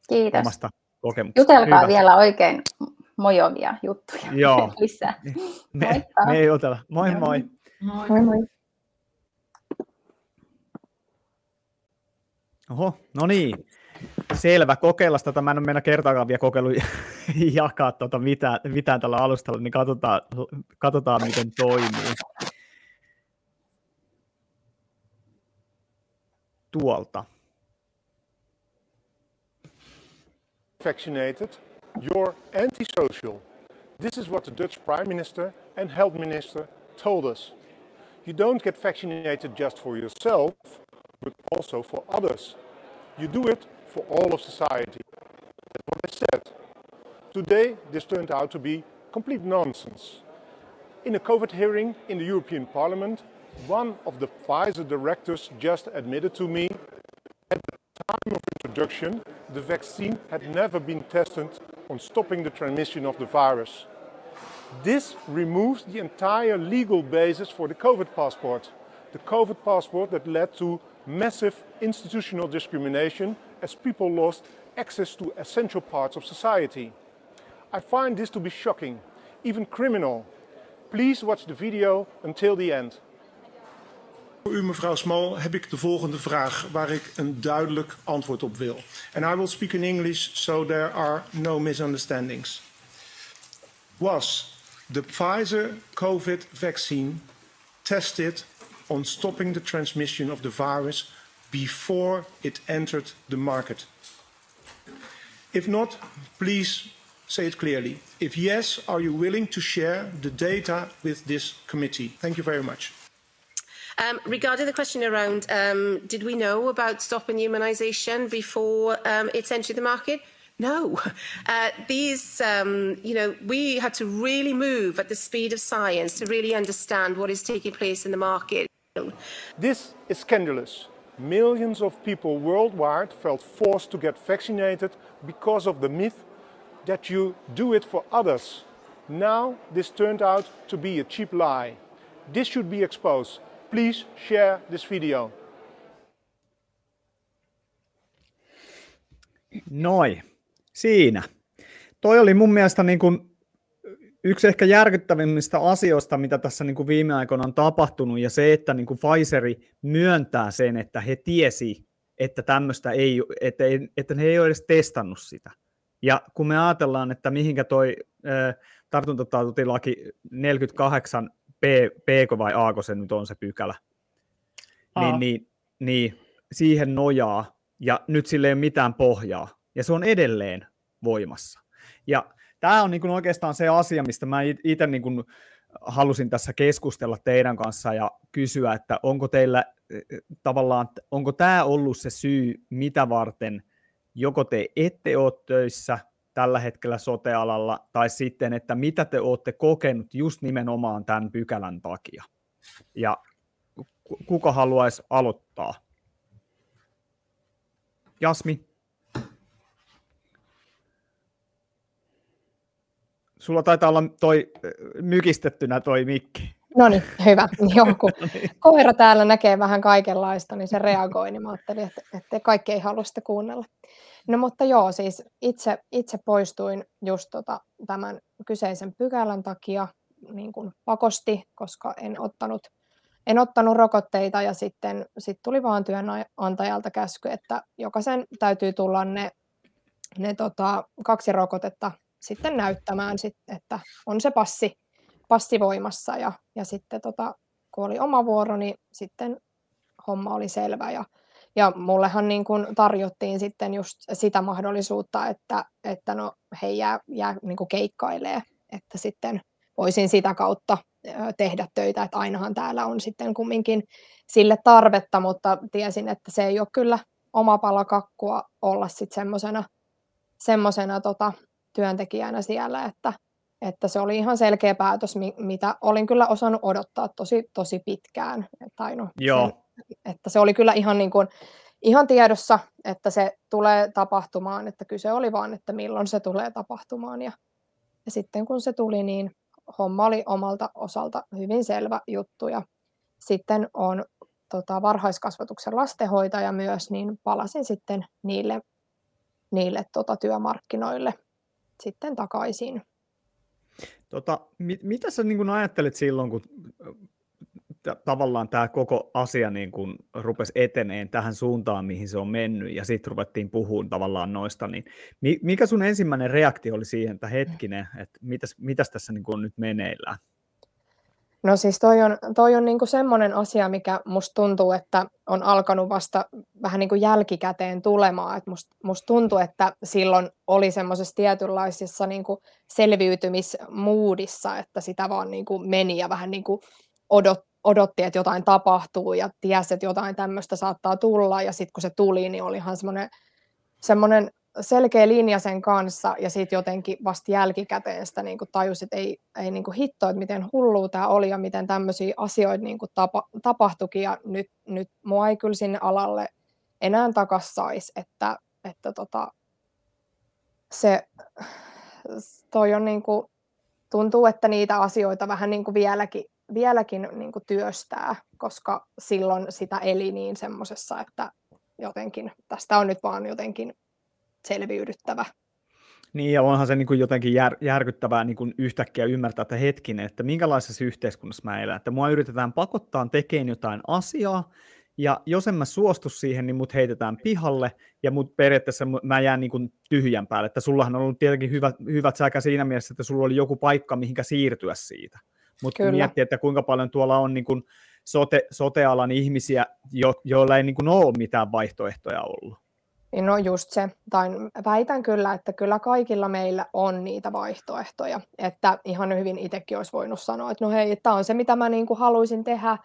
kiitos. omasta kokemuksesta. Jutelkaa Hyvä. vielä oikein mojovia juttuja Joo. (laughs) lisää. Me, me ei otella. Moi moi. Moi moi. moi. Oho, no niin. Selvä, kokeilla tätä. Mä en ole mennä kertaakaan vielä kokeilu (laughs) jakaa tuota mitään, mitään tällä alustalla, niin katsotaan, katsotaan miten toimii. Tuolta. Vaccinated, you're antisocial. This is what the Dutch Prime Minister and Health Minister told us. You don't get vaccinated just for yourself, but also for others. You do it for all of society. That's what I said. Today, this turned out to be complete nonsense. In a COVID hearing in the European Parliament, one of the Pfizer directors just admitted to me at the time of introduction, the vaccine had never been tested on stopping the transmission of the virus. This removes the entire legal basis for the COVID passport. The COVID passport that led to massive institutional discrimination as people lost access to essential parts of society. I find this to be shocking, even criminal. Please watch the video until the end. Voor u, mevrouw Small, heb ik de volgende vraag waar ik een duidelijk antwoord op wil. And I will speak in English so there are no misunderstandings. Was the Pfizer COVID vaccine tested on stopping the transmission of the virus before it entered the market? If not, please say it clearly. If yes, are you willing to share the data with this committee? Thank you very much. Um, regarding the question around um, did we know about stopping humanisation before um, it's entered the market? No, (laughs) uh, these, um, you know, we had to really move at the speed of science to really understand what is taking place in the market. This is scandalous. Millions of people worldwide felt forced to get vaccinated because of the myth that you do it for others. Now this turned out to be a cheap lie. This should be exposed. Please share this video. Noi, siinä. Toi oli mun mielestä niin kuin yksi ehkä järkyttävimmistä asioista, mitä tässä niin kuin viime aikoina on tapahtunut, ja se, että niin kuin Pfizeri myöntää sen, että he tiesi, että tämmöistä ei, että, ei, että he ei ole edes testannut sitä. Ja kun me ajatellaan, että mihinkä toi äh, tartuntatautilaki 48 P, P vai A, se nyt on se pykälä, niin, niin, niin siihen nojaa, ja nyt sille ei ole mitään pohjaa, ja se on edelleen voimassa. Ja tämä on niin kuin oikeastaan se asia, mistä mä itse niin kuin halusin tässä keskustella teidän kanssa ja kysyä, että onko teillä e, e, tavallaan, onko tämä ollut se syy, mitä varten joko te ette ole töissä tällä hetkellä sotealalla, tai sitten, että mitä te olette kokenut just nimenomaan tämän pykälän takia. Ja kuka haluaisi aloittaa? Jasmi? Sulla taitaa olla toi mykistettynä toi mikki. No niin, hyvä. (laughs) Joku koira täällä näkee vähän kaikenlaista, niin se reagoi, niin mä ajattelin, että, että kaikki ei halua sitä kuunnella. No mutta joo, siis itse, itse poistuin just tota, tämän kyseisen pykälän takia niin kuin pakosti, koska en ottanut, en ottanut rokotteita ja sitten sit tuli vaan työnantajalta käsky, että jokaisen täytyy tulla ne, ne tota, kaksi rokotetta sitten näyttämään, että on se passi, passi voimassa. Ja, ja sitten tota, kun oli oma vuoro, niin sitten homma oli selvä. Ja ja mullehan niin kuin tarjottiin sitten just sitä mahdollisuutta, että, että no he jää, jää niin keikkailee, että sitten voisin sitä kautta tehdä töitä, että ainahan täällä on sitten kumminkin sille tarvetta, mutta tiesin, että se ei ole kyllä oma pala kakkua olla sitten semmoisena tota, työntekijänä siellä, että, että se oli ihan selkeä päätös, mitä olin kyllä osannut odottaa tosi, tosi pitkään. Tai no, Joo. Sen, että se oli kyllä ihan, niin kuin, ihan tiedossa, että se tulee tapahtumaan, että kyse oli vaan, että milloin se tulee tapahtumaan. Ja, ja sitten kun se tuli, niin homma oli omalta osalta hyvin selvä juttu. Ja sitten on tota, varhaiskasvatuksen lastenhoitaja myös, niin palasin sitten niille, niille tota, työmarkkinoille sitten takaisin. Tota, mit, mitä sä niin ajattelet silloin, kun tavallaan tämä koko asia niin kun rupesi eteneen tähän suuntaan, mihin se on mennyt, ja sitten ruvettiin puhumaan tavallaan noista, niin mikä sun ensimmäinen reaktio oli siihen, että hetkinen, että mitäs, mitäs tässä niin on nyt meneillään? No siis toi on, toi on niinku semmoinen asia, mikä musta tuntuu, että on alkanut vasta vähän niin kuin jälkikäteen tulemaan. Et musta must tuntuu, että silloin oli semmoisessa tietynlaisessa niinku selviytymismuudissa, että sitä vaan niinku meni ja vähän niinku odot, odotti, että jotain tapahtuu ja tiesi, että jotain tämmöistä saattaa tulla. Ja sitten kun se tuli, niin olihan semmoinen, semmoinen selkeä linja sen kanssa ja sitten jotenkin vasta jälkikäteen sitä niin tajusi, että ei, ei niin kuin hitto, että miten hullu tämä oli ja miten tämmöisiä asioita niin kuin tapa, tapahtuikin. Ja nyt, nyt mua ei kyllä sinne alalle enää takas saisi, että, että tota, se toi on niin kuin, tuntuu, että niitä asioita vähän niin kuin vieläkin vieläkin niin kuin työstää, koska silloin sitä eli niin semmoisessa, että jotenkin tästä on nyt vaan jotenkin selviydyttävä. Niin, ja onhan se niin kuin jotenkin jär, järkyttävää niin kuin yhtäkkiä ymmärtää, että hetkinen, että minkälaisessa yhteiskunnassa mä elän, että mua yritetään pakottaa tekemään jotain asiaa, ja jos en mä suostu siihen, niin mut heitetään pihalle, ja mut periaatteessa mä jään niin kuin tyhjän päälle, että sullahan on ollut tietenkin hyvät, hyvät säkä siinä mielessä, että sulla oli joku paikka, mihinkä siirtyä siitä. Mutta kun miettii, että kuinka paljon tuolla on niin kuin sote, sotealan ihmisiä, jo, joilla ei niin kuin ole mitään vaihtoehtoja ollut. Niin no just se, tai väitän kyllä, että kyllä kaikilla meillä on niitä vaihtoehtoja, että ihan hyvin itsekin olisi voinut sanoa, että no hei, tämä on se, mitä mä niin kuin haluaisin tehdä,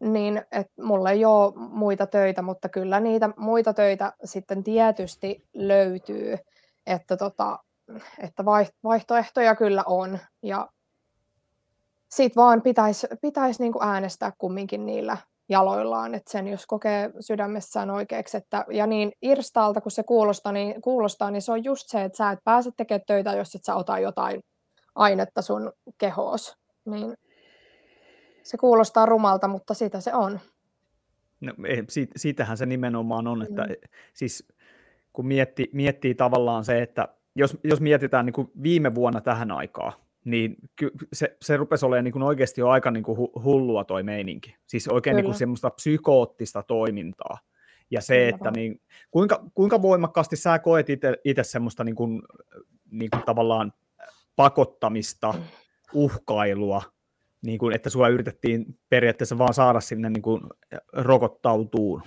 niin että mulla ei ole muita töitä, mutta kyllä niitä muita töitä sitten tietysti löytyy, että, tota, että vaihtoehtoja kyllä on, ja sitten vaan pitäisi pitäis niinku äänestää kumminkin niillä jaloillaan, että sen jos kokee sydämessään oikeaksi, että, ja niin irstaalta kun se kuulostaa niin, kuulostaa, niin se on just se, että sä et pääse tekemään töitä, jos et sä ota jotain ainetta sun kehoos, niin se kuulostaa rumalta, mutta sitä se on. No, siitä, siitähän se nimenomaan on, että mm. siis kun miettii, miettii tavallaan se, että jos, jos mietitään niin kuin viime vuonna tähän aikaan, niin se, se rupesi olemaan niin kuin oikeasti jo aika niin kuin hullua toi meininki. Siis oikein niin kuin semmoista psykoottista toimintaa. Ja se, Kyllä että niin, kuinka, kuinka voimakkaasti sä koet itse semmoista niin kuin, niin kuin tavallaan pakottamista, uhkailua, niin kuin, että sua yritettiin periaatteessa vaan saada sinne niin kuin rokottautuun?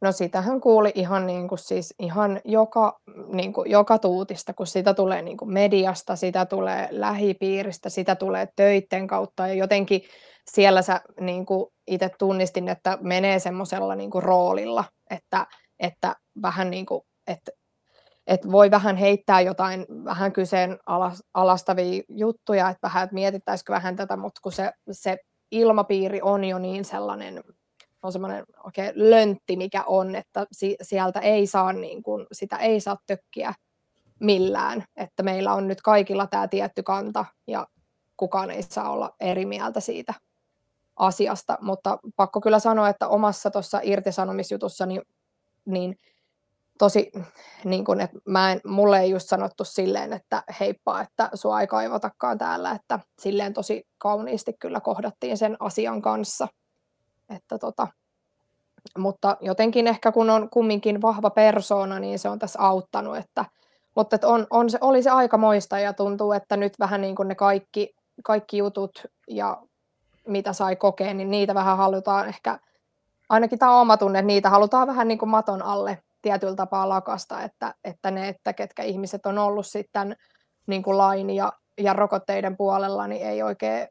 No sitähän kuuli ihan, niin kuin, siis ihan joka, niin kuin, joka tuutista, kun sitä tulee niin kuin mediasta, sitä tulee lähipiiristä, sitä tulee töitten kautta. Ja jotenkin siellä sä niin kuin itse tunnistin, että menee semmoisella niin kuin roolilla, että, että vähän niin kuin, että, että voi vähän heittää jotain vähän kyseen alastavia juttuja, että vähän, että mietittäisikö vähän tätä, mutta kun se, se ilmapiiri on jo niin sellainen on semmoinen oikein löntti, mikä on, että si- sieltä ei saa, niin kuin, sitä ei saa tökkiä millään, että meillä on nyt kaikilla tämä tietty kanta ja kukaan ei saa olla eri mieltä siitä asiasta, mutta pakko kyllä sanoa, että omassa tuossa irtisanomisjutussa niin, niin tosi, niin kun, että mä en, mulle ei just sanottu silleen, että heippa, että sua ei kaivatakaan täällä, että silleen tosi kauniisti kyllä kohdattiin sen asian kanssa. Että tota, mutta jotenkin ehkä kun on kumminkin vahva persoona, niin se on tässä auttanut, että, mutta että on, on se, oli se aika moista ja tuntuu, että nyt vähän niin kuin ne kaikki, kaikki jutut ja mitä sai kokea, niin niitä vähän halutaan ehkä, ainakin tämä oma tunne, että niitä halutaan vähän niin kuin maton alle tietyllä tapaa lakasta, että, että ne, että ketkä ihmiset on ollut sitten niin kuin lain ja, ja rokotteiden puolella, niin ei oikein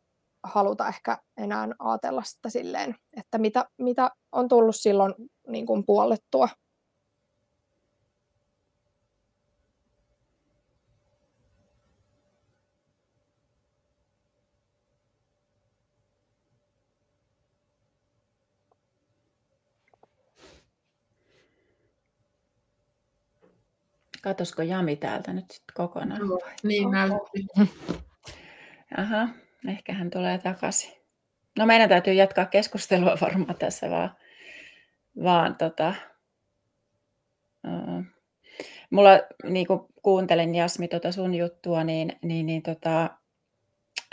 haluta ehkä enää ajatella sitä silleen, että mitä, mitä on tullut silloin niin kuin puolettua. Katosko Jami täältä nyt sitten kokonaan? Joo, niin näytti. Aha, ehkä hän tulee takaisin. No meidän täytyy jatkaa keskustelua (laughs) varmaan tässä vaan. vaan tota, mulla, niin kuin kuuntelin Jasmi tota sun juttua, niin, niin, niin tota,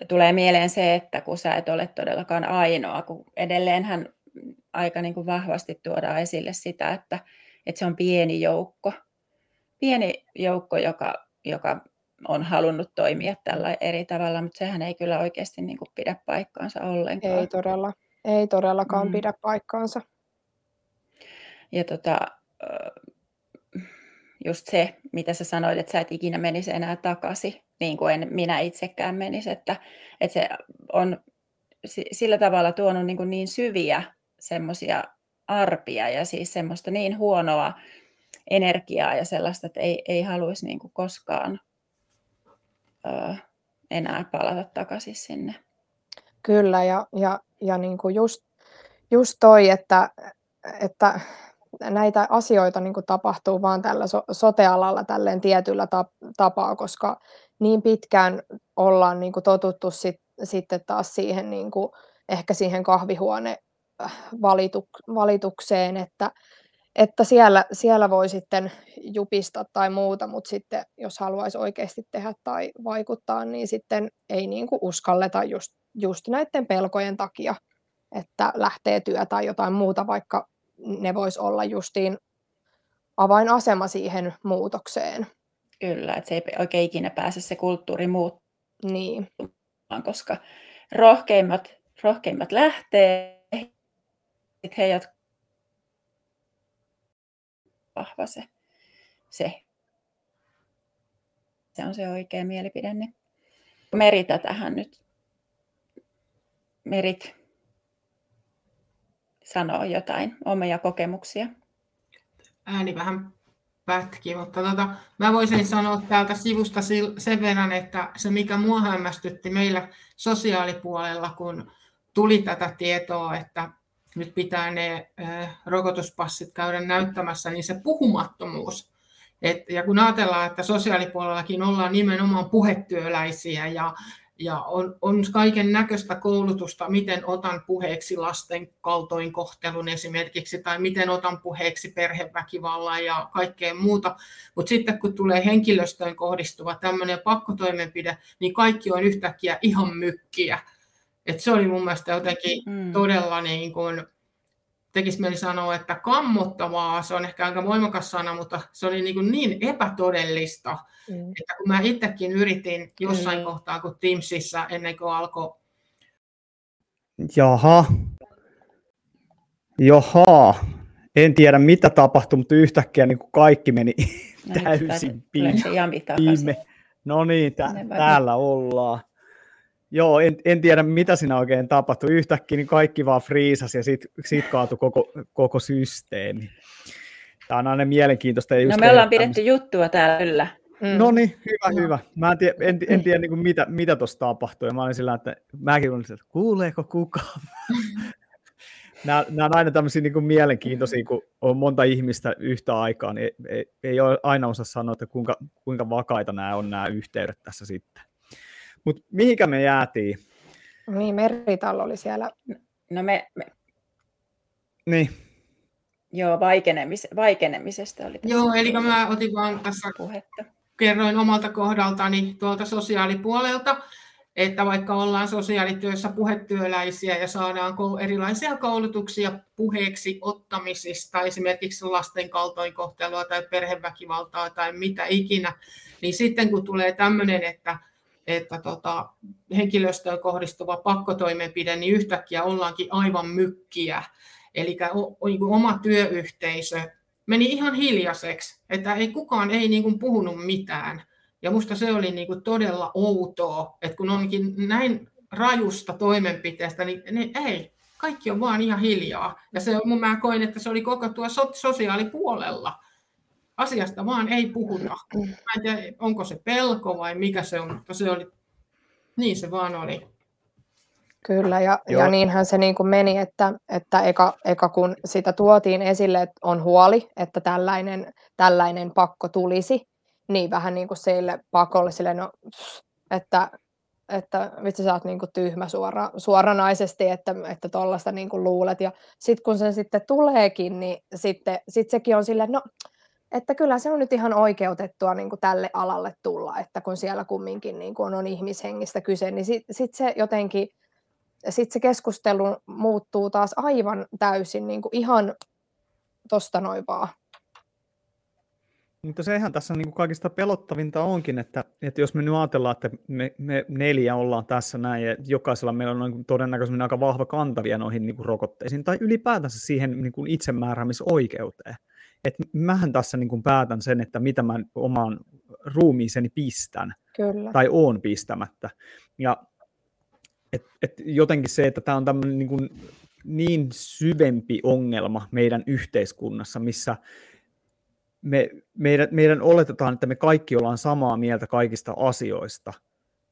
tulee mieleen se, että kun sä et ole todellakaan ainoa, kun edelleenhän aika niin kuin vahvasti tuodaan esille sitä, että, että se on pieni joukko, pieni joukko, joka, joka on halunnut toimia tällä eri tavalla, mutta sehän ei kyllä oikeasti niin kuin pidä paikkaansa ollenkaan. Ei todella, ei todellakaan mm. pidä paikkaansa. Ja tota, just se, mitä sä sanoit, että sä et ikinä menisi enää takaisin, niin kuin en minä itsekään menisi, että, että se on sillä tavalla tuonut niin, kuin niin syviä semmoisia arpia ja siis semmoista niin huonoa energiaa ja sellaista, että ei, ei haluaisi niin kuin koskaan enää palata takaisin sinne. Kyllä, ja, ja, ja niin kuin just, just toi, että, että näitä asioita niin kuin tapahtuu vaan tällä so- sotealalla tälleen tietyllä tapaa, koska niin pitkään ollaan niin kuin totuttu sit, sitten taas siihen niin kuin, ehkä siihen kahvihuone äh, valitukseen, että, että siellä, siellä voi sitten jupista tai muuta, mutta sitten jos haluaisi oikeasti tehdä tai vaikuttaa, niin sitten ei niin kuin uskalleta just, just näiden pelkojen takia, että lähtee työ tai jotain muuta, vaikka ne vois olla justiin avainasema siihen muutokseen. Kyllä, että se ei oikein ikinä pääse se kulttuuri muuttumaan, niin. koska rohkeimmat, rohkeimmat lähtee, he, jotka vahva se, se, se on se oikea mielipide. Niin meritä tähän nyt. Merit sanoo jotain omia kokemuksia. Ääni vähän pätki, mutta tota, mä voisin sanoa täältä sivusta sen verran, että se mikä mua hämmästytti meillä sosiaalipuolella, kun tuli tätä tietoa, että nyt pitää ne rokotuspassit käydä näyttämässä, niin se puhumattomuus. Et, ja kun ajatellaan, että sosiaalipuolellakin ollaan nimenomaan puhetyöläisiä ja, ja on, on kaiken näköistä koulutusta, miten otan puheeksi lasten kaltoinkohtelun esimerkiksi, tai miten otan puheeksi perheväkivallan ja kaikkea muuta. Mutta sitten kun tulee henkilöstöön kohdistuva tämmöinen pakkotoimenpide, niin kaikki on yhtäkkiä ihan mykkiä. Et se oli mun mielestä jotenkin mm. todella niin kuin, tekisi mieli sanoa, että kammottavaa, se on ehkä aika voimakas sana, mutta se oli niin, kuin niin epätodellista, mm. että kun mä itsekin yritin jossain mm. kohtaa, kun Teamsissa ennen kuin alkoi Jaha. Jaha. En tiedä mitä tapahtui, mutta yhtäkkiä niin kuin kaikki meni no, täysin pime. No niin, tä- täällä ollaan. Joo, en, en tiedä mitä siinä oikein tapahtui. Yhtäkkiä niin kaikki vaan friisasi ja sitten sit kaatui koko, koko systeemi. Tämä on aina mielenkiintoista. no me ollaan pidetty juttua täällä kyllä. Mm. No niin, hyvä, no. hyvä. Mä en tiedä, en, en tiedä niin kuin mitä, mitä tuossa tapahtui. Mä olin sillä, että mäkin olin että kuuleeko kukaan. (laughs) nämä, nämä on aina tämmöisiä niin kuin mielenkiintoisia, kun on monta ihmistä yhtä aikaa, niin ei, ei, ei ole aina osaa sanoa, että kuinka, kuinka vakaita nämä on nämä yhteydet tässä sitten. Mutta mihinkä me jäätiin? Niin, Meritallo oli siellä. No me, me Niin, joo, vaikenemis, vaikenemisesta oli tässä Joo, eli mä otin vaan tässä puhetta. kerroin omalta kohdaltani tuolta sosiaalipuolelta, että vaikka ollaan sosiaalityössä puhetyöläisiä ja saadaan erilaisia koulutuksia puheeksi ottamisista, esimerkiksi lasten kaltoinkohtelua tai perheväkivaltaa tai mitä ikinä, niin sitten kun tulee tämmöinen, että, että tota, henkilöstöön kohdistuva pakkotoimenpide, niin yhtäkkiä ollaankin aivan mykkiä. Eli niin oma työyhteisö meni ihan hiljaiseksi, että ei kukaan ei niin kuin puhunut mitään. Ja musta se oli niin kuin todella outoa, että kun onkin näin rajusta toimenpiteestä, niin ne, ei, kaikki on vaan ihan hiljaa. Ja se, mä koin, että se oli koko tuo sosiaalipuolella. Asiasta vaan ei puhuta. Mä en tiedä, onko se pelko vai mikä se on, mutta se oli, niin se vaan oli. Kyllä, ja, ja niinhän se niin kuin meni, että, että eka, eka kun sitä tuotiin esille, että on huoli, että tällainen, tällainen pakko tulisi, niin vähän niin kuin sille pakollisille, no, että, että vitsi sä oot niin kuin tyhmä suora, suoranaisesti, että että tuollaista niin kuin luulet. Ja sitten kun se sitten tuleekin, niin sitten sit sekin on silleen, no että kyllä se on nyt ihan oikeutettua niin kuin tälle alalle tulla, että kun siellä kumminkin niin kuin on ihmishengistä kyse, niin sitten sit se jotenkin sitten se keskustelu muuttuu taas aivan täysin niin kuin ihan tosta noin vaan. Mutta sehän tässä niin kuin kaikista pelottavinta onkin, että, että jos me nyt ajatellaan, että me, me neljä ollaan tässä näin, ja jokaisella meillä on niin todennäköisesti aika vahva kantavia noihin niin kuin rokotteisiin, tai ylipäätänsä siihen niin kuin itsemääräämisoikeuteen. Että mähän tässä niin kuin päätän sen, että mitä mä omaan ruumiiseni pistän, Kyllä. tai oon pistämättä. Ja et, et jotenkin se, että tämä on tämmöinen niin, kuin niin syvempi ongelma meidän yhteiskunnassa, missä me, meidän, meidän oletetaan, että me kaikki ollaan samaa mieltä kaikista asioista.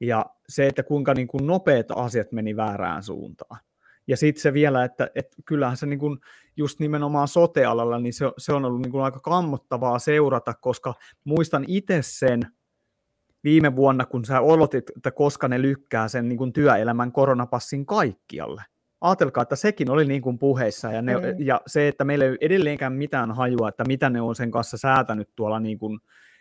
Ja se, että kuinka niin kuin nopeat asiat meni väärään suuntaan. Ja sitten se vielä, että, että kyllähän se niin kuin just nimenomaan sotealalla, niin se, se on ollut niin kuin aika kammottavaa seurata, koska muistan itse sen, viime vuonna, kun sä olotit, että koska ne lykkää sen niin kuin työelämän koronapassin kaikkialle. Ajatelkaa, että sekin oli niin kuin puheissa ja, ne, mm. ja se, että meillä ei edelleenkään mitään hajua, että mitä ne on sen kanssa säätänyt tuolla niin kuin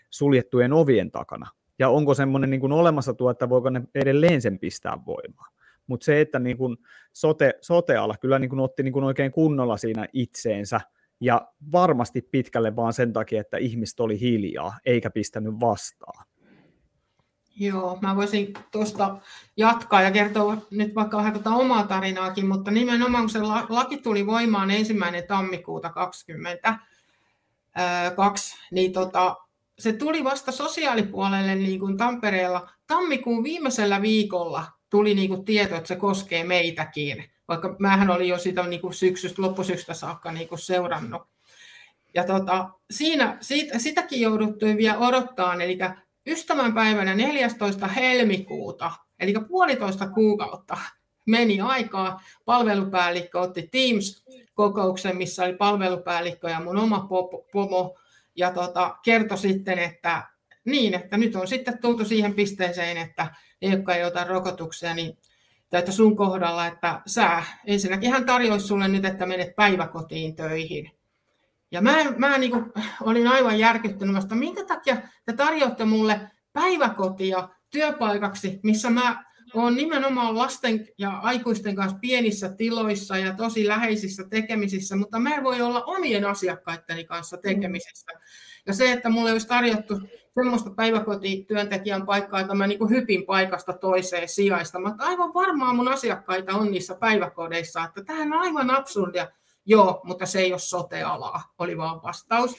suljettujen ovien takana. Ja onko semmoinen niin kuin olemassa tuo, että voiko ne edelleen sen pistää voimaan. Mutta se, että niin kuin sote, sote-ala kyllä niin kuin otti niin kuin oikein kunnolla siinä itseensä, ja varmasti pitkälle vaan sen takia, että ihmiset oli hiljaa, eikä pistänyt vastaan. Joo, mä voisin tuosta jatkaa ja kertoa nyt vaikka vähän tuota omaa tarinaakin, mutta nimenomaan kun se laki tuli voimaan ensimmäinen tammikuuta 2022, niin tota, se tuli vasta sosiaalipuolelle niin kuin Tampereella tammikuun viimeisellä viikolla tuli niin kuin tieto, että se koskee meitäkin, vaikka mähän olin jo sitä niin kuin syksystä, loppusyksystä saakka niin kuin seurannut. Ja tota, siinä, siitä, sitäkin jouduttiin vielä odottaa, eli ystävänpäivänä 14. helmikuuta, eli puolitoista kuukautta meni aikaa. Palvelupäällikkö otti Teams-kokouksen, missä oli palvelupäällikkö ja mun oma pomo, ja tota, kertoi sitten, että niin, että nyt on sitten tultu siihen pisteeseen, että ne, jotka ei ota rokotuksia, niin tai että sun kohdalla, että sä, ensinnäkin hän tarjoisi sulle nyt, että menet päiväkotiin töihin. Ja mä, mä niin kuin, olin aivan järkyttynyt vasta, minkä takia te tarjoatte mulle päiväkotia työpaikaksi, missä mä olen nimenomaan lasten ja aikuisten kanssa pienissä tiloissa ja tosi läheisissä tekemisissä, mutta mä en voi olla omien asiakkaitteni kanssa tekemisissä. Ja se, että mulle olisi tarjottu semmoista päiväkotityöntekijän paikkaa, että mä niin hypin paikasta toiseen sijaista. Mutta aivan varmaan mun asiakkaita on niissä päiväkodeissa, että tämähän on aivan absurdia. Joo, mutta se ei ole sote-alaa, oli vaan vastaus.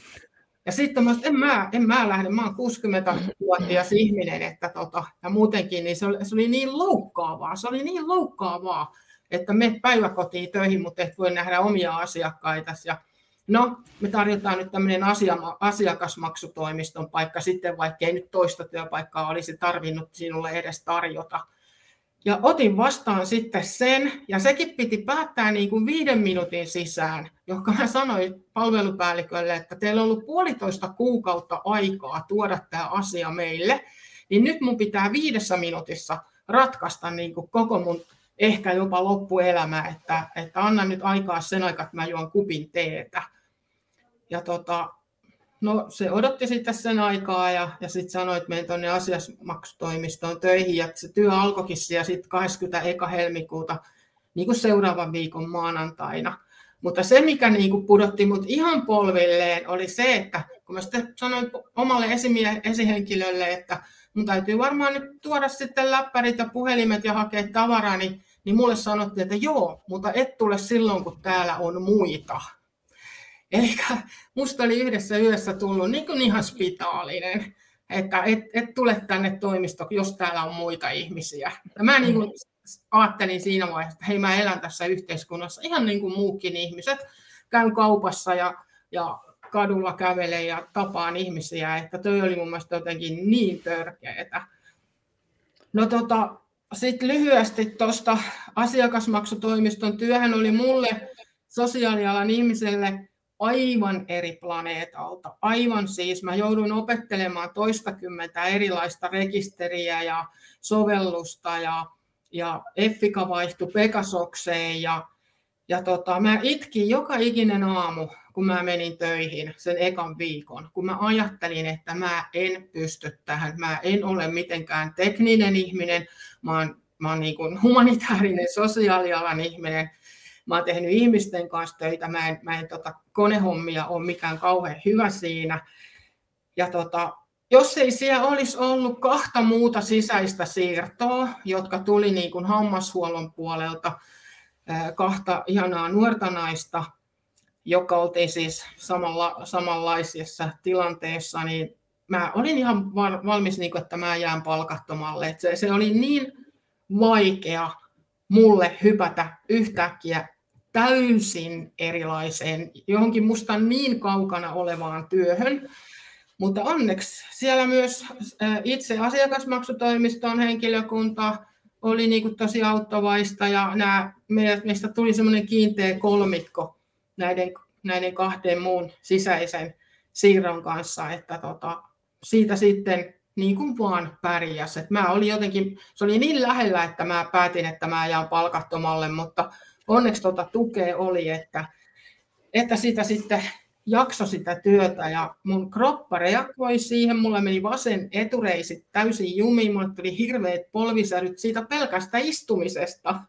Ja sitten mä, en mä, en mä lähde, mä oon 60-vuotias ihminen, että tota, ja muutenkin, niin se oli, se oli niin loukkaavaa, se oli niin loukkaavaa, että me päiväkotiin töihin, mutta et voi nähdä omia asiakkaita. Ja no, me tarjotaan nyt tämmöinen asia, asiakasmaksutoimiston paikka sitten, vaikka ei nyt toista työpaikkaa olisi tarvinnut sinulle edes tarjota. Ja otin vastaan sitten sen, ja sekin piti päättää niin kuin viiden minuutin sisään, joka mä sanoin palvelupäällikölle, että teillä on ollut puolitoista kuukautta aikaa tuoda tämä asia meille, niin nyt mun pitää viidessä minuutissa ratkaista niin kuin koko mun ehkä jopa loppuelämä, että, että anna nyt aikaa sen aikaa, että mä juon kupin teetä. Ja tota, no se odotti sitten sen aikaa ja, ja sitten sanoi, että menen tuonne asiasmaksutoimistoon töihin ja se työ alkoikin siellä sitten 21. helmikuuta niin kuin seuraavan viikon maanantaina. Mutta se, mikä niin kuin pudotti mut ihan polvilleen, oli se, että kun mä sitten sanoin omalle esimie- esihenkilölle, että mun täytyy varmaan nyt tuoda sitten läppärit ja puhelimet ja hakea tavaraa, niin, niin mulle sanottiin, että joo, mutta et tule silloin, kun täällä on muita. Eli musta oli yhdessä yössä tullut niin kuin ihan spitaalinen, että et, et tule tänne toimistoon, jos täällä on muita ihmisiä. Ja mä niin kuin ajattelin siinä vaiheessa, että hei mä elän tässä yhteiskunnassa ihan niin kuin muukin ihmiset. Käyn kaupassa ja, ja kadulla kävelen ja tapaan ihmisiä, että toi oli mun mielestä jotenkin niin törkeetä. No tota, sitten lyhyesti tuosta asiakasmaksutoimiston työhän oli mulle sosiaalialan ihmiselle aivan eri planeetalta. Aivan siis. Mä joudun opettelemaan toistakymmentä erilaista rekisteriä ja sovellusta ja, ja Effika vaihtui Pegasokseen ja, ja tota, mä itkin joka ikinen aamu, kun mä menin töihin sen ekan viikon, kun mä ajattelin, että mä en pysty tähän, mä en ole mitenkään tekninen ihminen, mä oon, mä oon niin kuin humanitaarinen sosiaalialan ihminen, Mä oon tehnyt ihmisten kanssa töitä, mä en, mä en tota, konehommia ole mikään kauhean hyvä siinä. Ja tota, jos ei siellä olisi ollut kahta muuta sisäistä siirtoa, jotka tuli niin kuin hammashuollon puolelta, kahta ihanaa nuorta naista, joka oltiin siis samalla, samanlaisessa tilanteessa, niin mä olin ihan valmis, niin kuin, että mä jään palkattomalle. Se, se oli niin vaikea mulle hypätä yhtäkkiä täysin erilaiseen, johonkin musta niin kaukana olevaan työhön. Mutta onneksi siellä myös itse asiakasmaksutoimiston henkilökunta oli niin kuin tosi auttavaista ja nämä, meistä tuli semmoinen kiinteä kolmikko näiden, näiden kahden muun sisäisen siirron kanssa, että tota, siitä sitten niin kuin vaan pärjäs. Mä olin jotenkin, se oli niin lähellä, että mä päätin, että mä jään palkattomalle, mutta onneksi tuota tukea oli, että, että sitä sitten jakso sitä työtä ja mun kroppa reagoi siihen, mulla meni vasen etureisi täysin jumiin, mulle tuli hirveät polvisäryt siitä pelkästä istumisesta.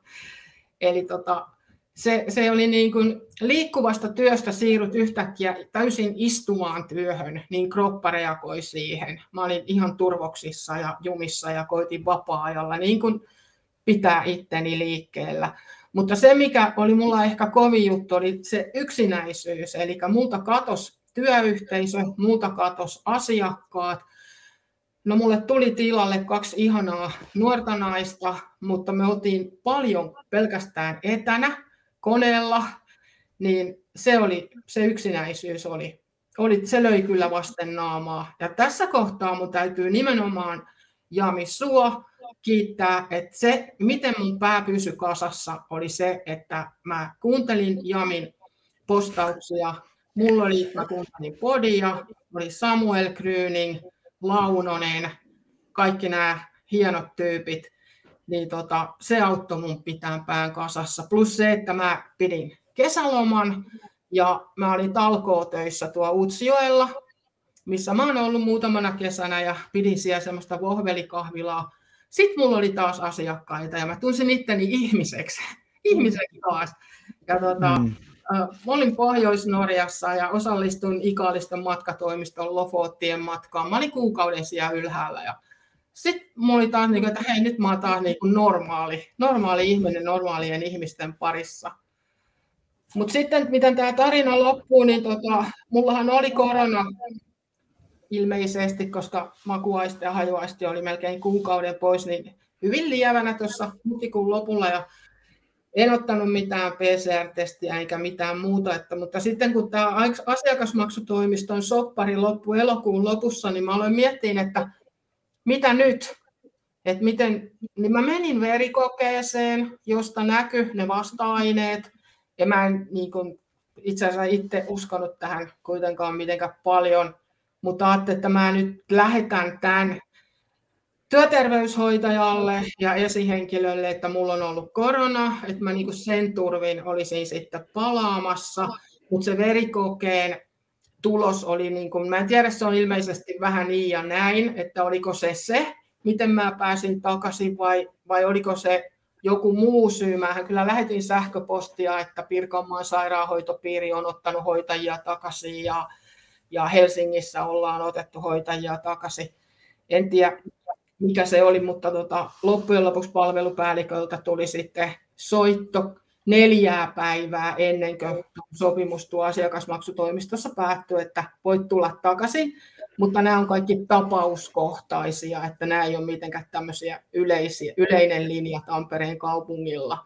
Eli tota, se, se oli niin kuin liikkuvasta työstä siirryt yhtäkkiä täysin istuvaan työhön, niin kroppa reagoi siihen. Mä olin ihan turvoksissa ja jumissa ja koitin vapaa-ajalla niin kuin pitää itteni liikkeellä. Mutta se, mikä oli mulla ehkä kovin juttu, oli se yksinäisyys. Eli multa katos työyhteisö, multa katos asiakkaat. No mulle tuli tilalle kaksi ihanaa nuorta naista, mutta me oltiin paljon pelkästään etänä koneella, niin se, oli, se yksinäisyys oli, oli, se löi kyllä vasten naamaa. Ja tässä kohtaa mun täytyy nimenomaan Jami sua kiittää, että se, miten mun pää pysyi kasassa, oli se, että mä kuuntelin Jamin postauksia. Mulla oli, mä kuuntelin Podia, oli Samuel Gröning, Launonen, kaikki nämä hienot tyypit, niin tota, se auttoi mun pitää pään kasassa. Plus se, että mä pidin kesäloman ja mä olin talkootöissä tuo Utsjoella, missä mä oon ollut muutamana kesänä ja pidin siellä semmoista vohvelikahvilaa sitten mulla oli taas asiakkaita ja mä tunsin itteni ihmiseksi, (laughs) ihmiseksi taas. Ja tota, mm. äh, olin Pohjois-Norjassa ja osallistuin Ikaalisten matkatoimiston Lofottien matkaan. Mä olin kuukauden siellä ylhäällä ja sitten mulla oli taas, niin kuin, että hei nyt mä oon taas niin kuin normaali, normaali ihminen normaalien ihmisten parissa. Mutta sitten, miten tämä tarina loppuu, niin tota, mullahan oli korona ilmeisesti, koska makuaisti ja hajuaisti oli melkein kuukauden pois, niin hyvin lievänä tuossa huhtikuun lopulla ja en ottanut mitään PCR-testiä eikä mitään muuta, että, mutta sitten kun tämä asiakasmaksutoimiston soppari loppui elokuun lopussa, niin mä aloin miettiä, että mitä nyt? että miten, niin mä menin verikokeeseen, josta näkyi ne vasta-aineet, ja mä en niin kuin, itse asiassa itse uskonut tähän kuitenkaan mitenkään paljon, mutta ajattelin, että mä nyt lähetän tämän työterveyshoitajalle ja esihenkilölle, että mulla on ollut korona, että mä niin sen turvin olisin sitten palaamassa, mutta se verikokeen tulos oli, niin mä en tiedä, se on ilmeisesti vähän niin ja näin, että oliko se se, miten mä pääsin takaisin vai, vai oliko se joku muu syy. Mähän kyllä lähetin sähköpostia, että Pirkanmaan sairaanhoitopiiri on ottanut hoitajia takaisin ja, ja Helsingissä ollaan otettu hoitajia takaisin. En tiedä, mikä se oli, mutta tota, loppujen lopuksi palvelupäälliköltä tuli sitten soitto neljää päivää ennen kuin sopimus tuo asiakasmaksutoimistossa päättyy, että voit tulla takaisin. Mutta nämä on kaikki tapauskohtaisia, että nämä ei ole mitenkään tämmöisiä yleisiä, yleinen linja Tampereen kaupungilla.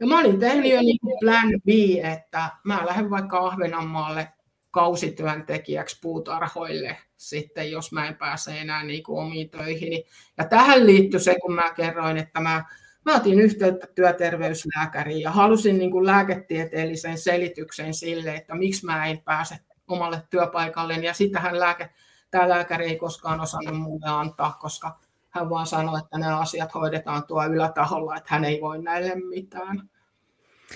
Ja mä olin tehnyt jo niin plan B, että mä lähden vaikka Ahvenanmaalle kausityöntekijäksi puutarhoille sitten, jos mä en pääse enää niin kuin omiin töihin. Ja tähän liittyy se, kun mä kerroin, että mä, mä otin yhteyttä työterveyslääkäriin ja halusin niin kuin lääketieteellisen selityksen sille, että miksi mä en pääse omalle työpaikalle. Ja sitähän lääke, tämä lääkäri ei koskaan osannut mulle antaa, koska hän vaan sanoi, että nämä asiat hoidetaan tuo ylätaholla, että hän ei voi näille mitään.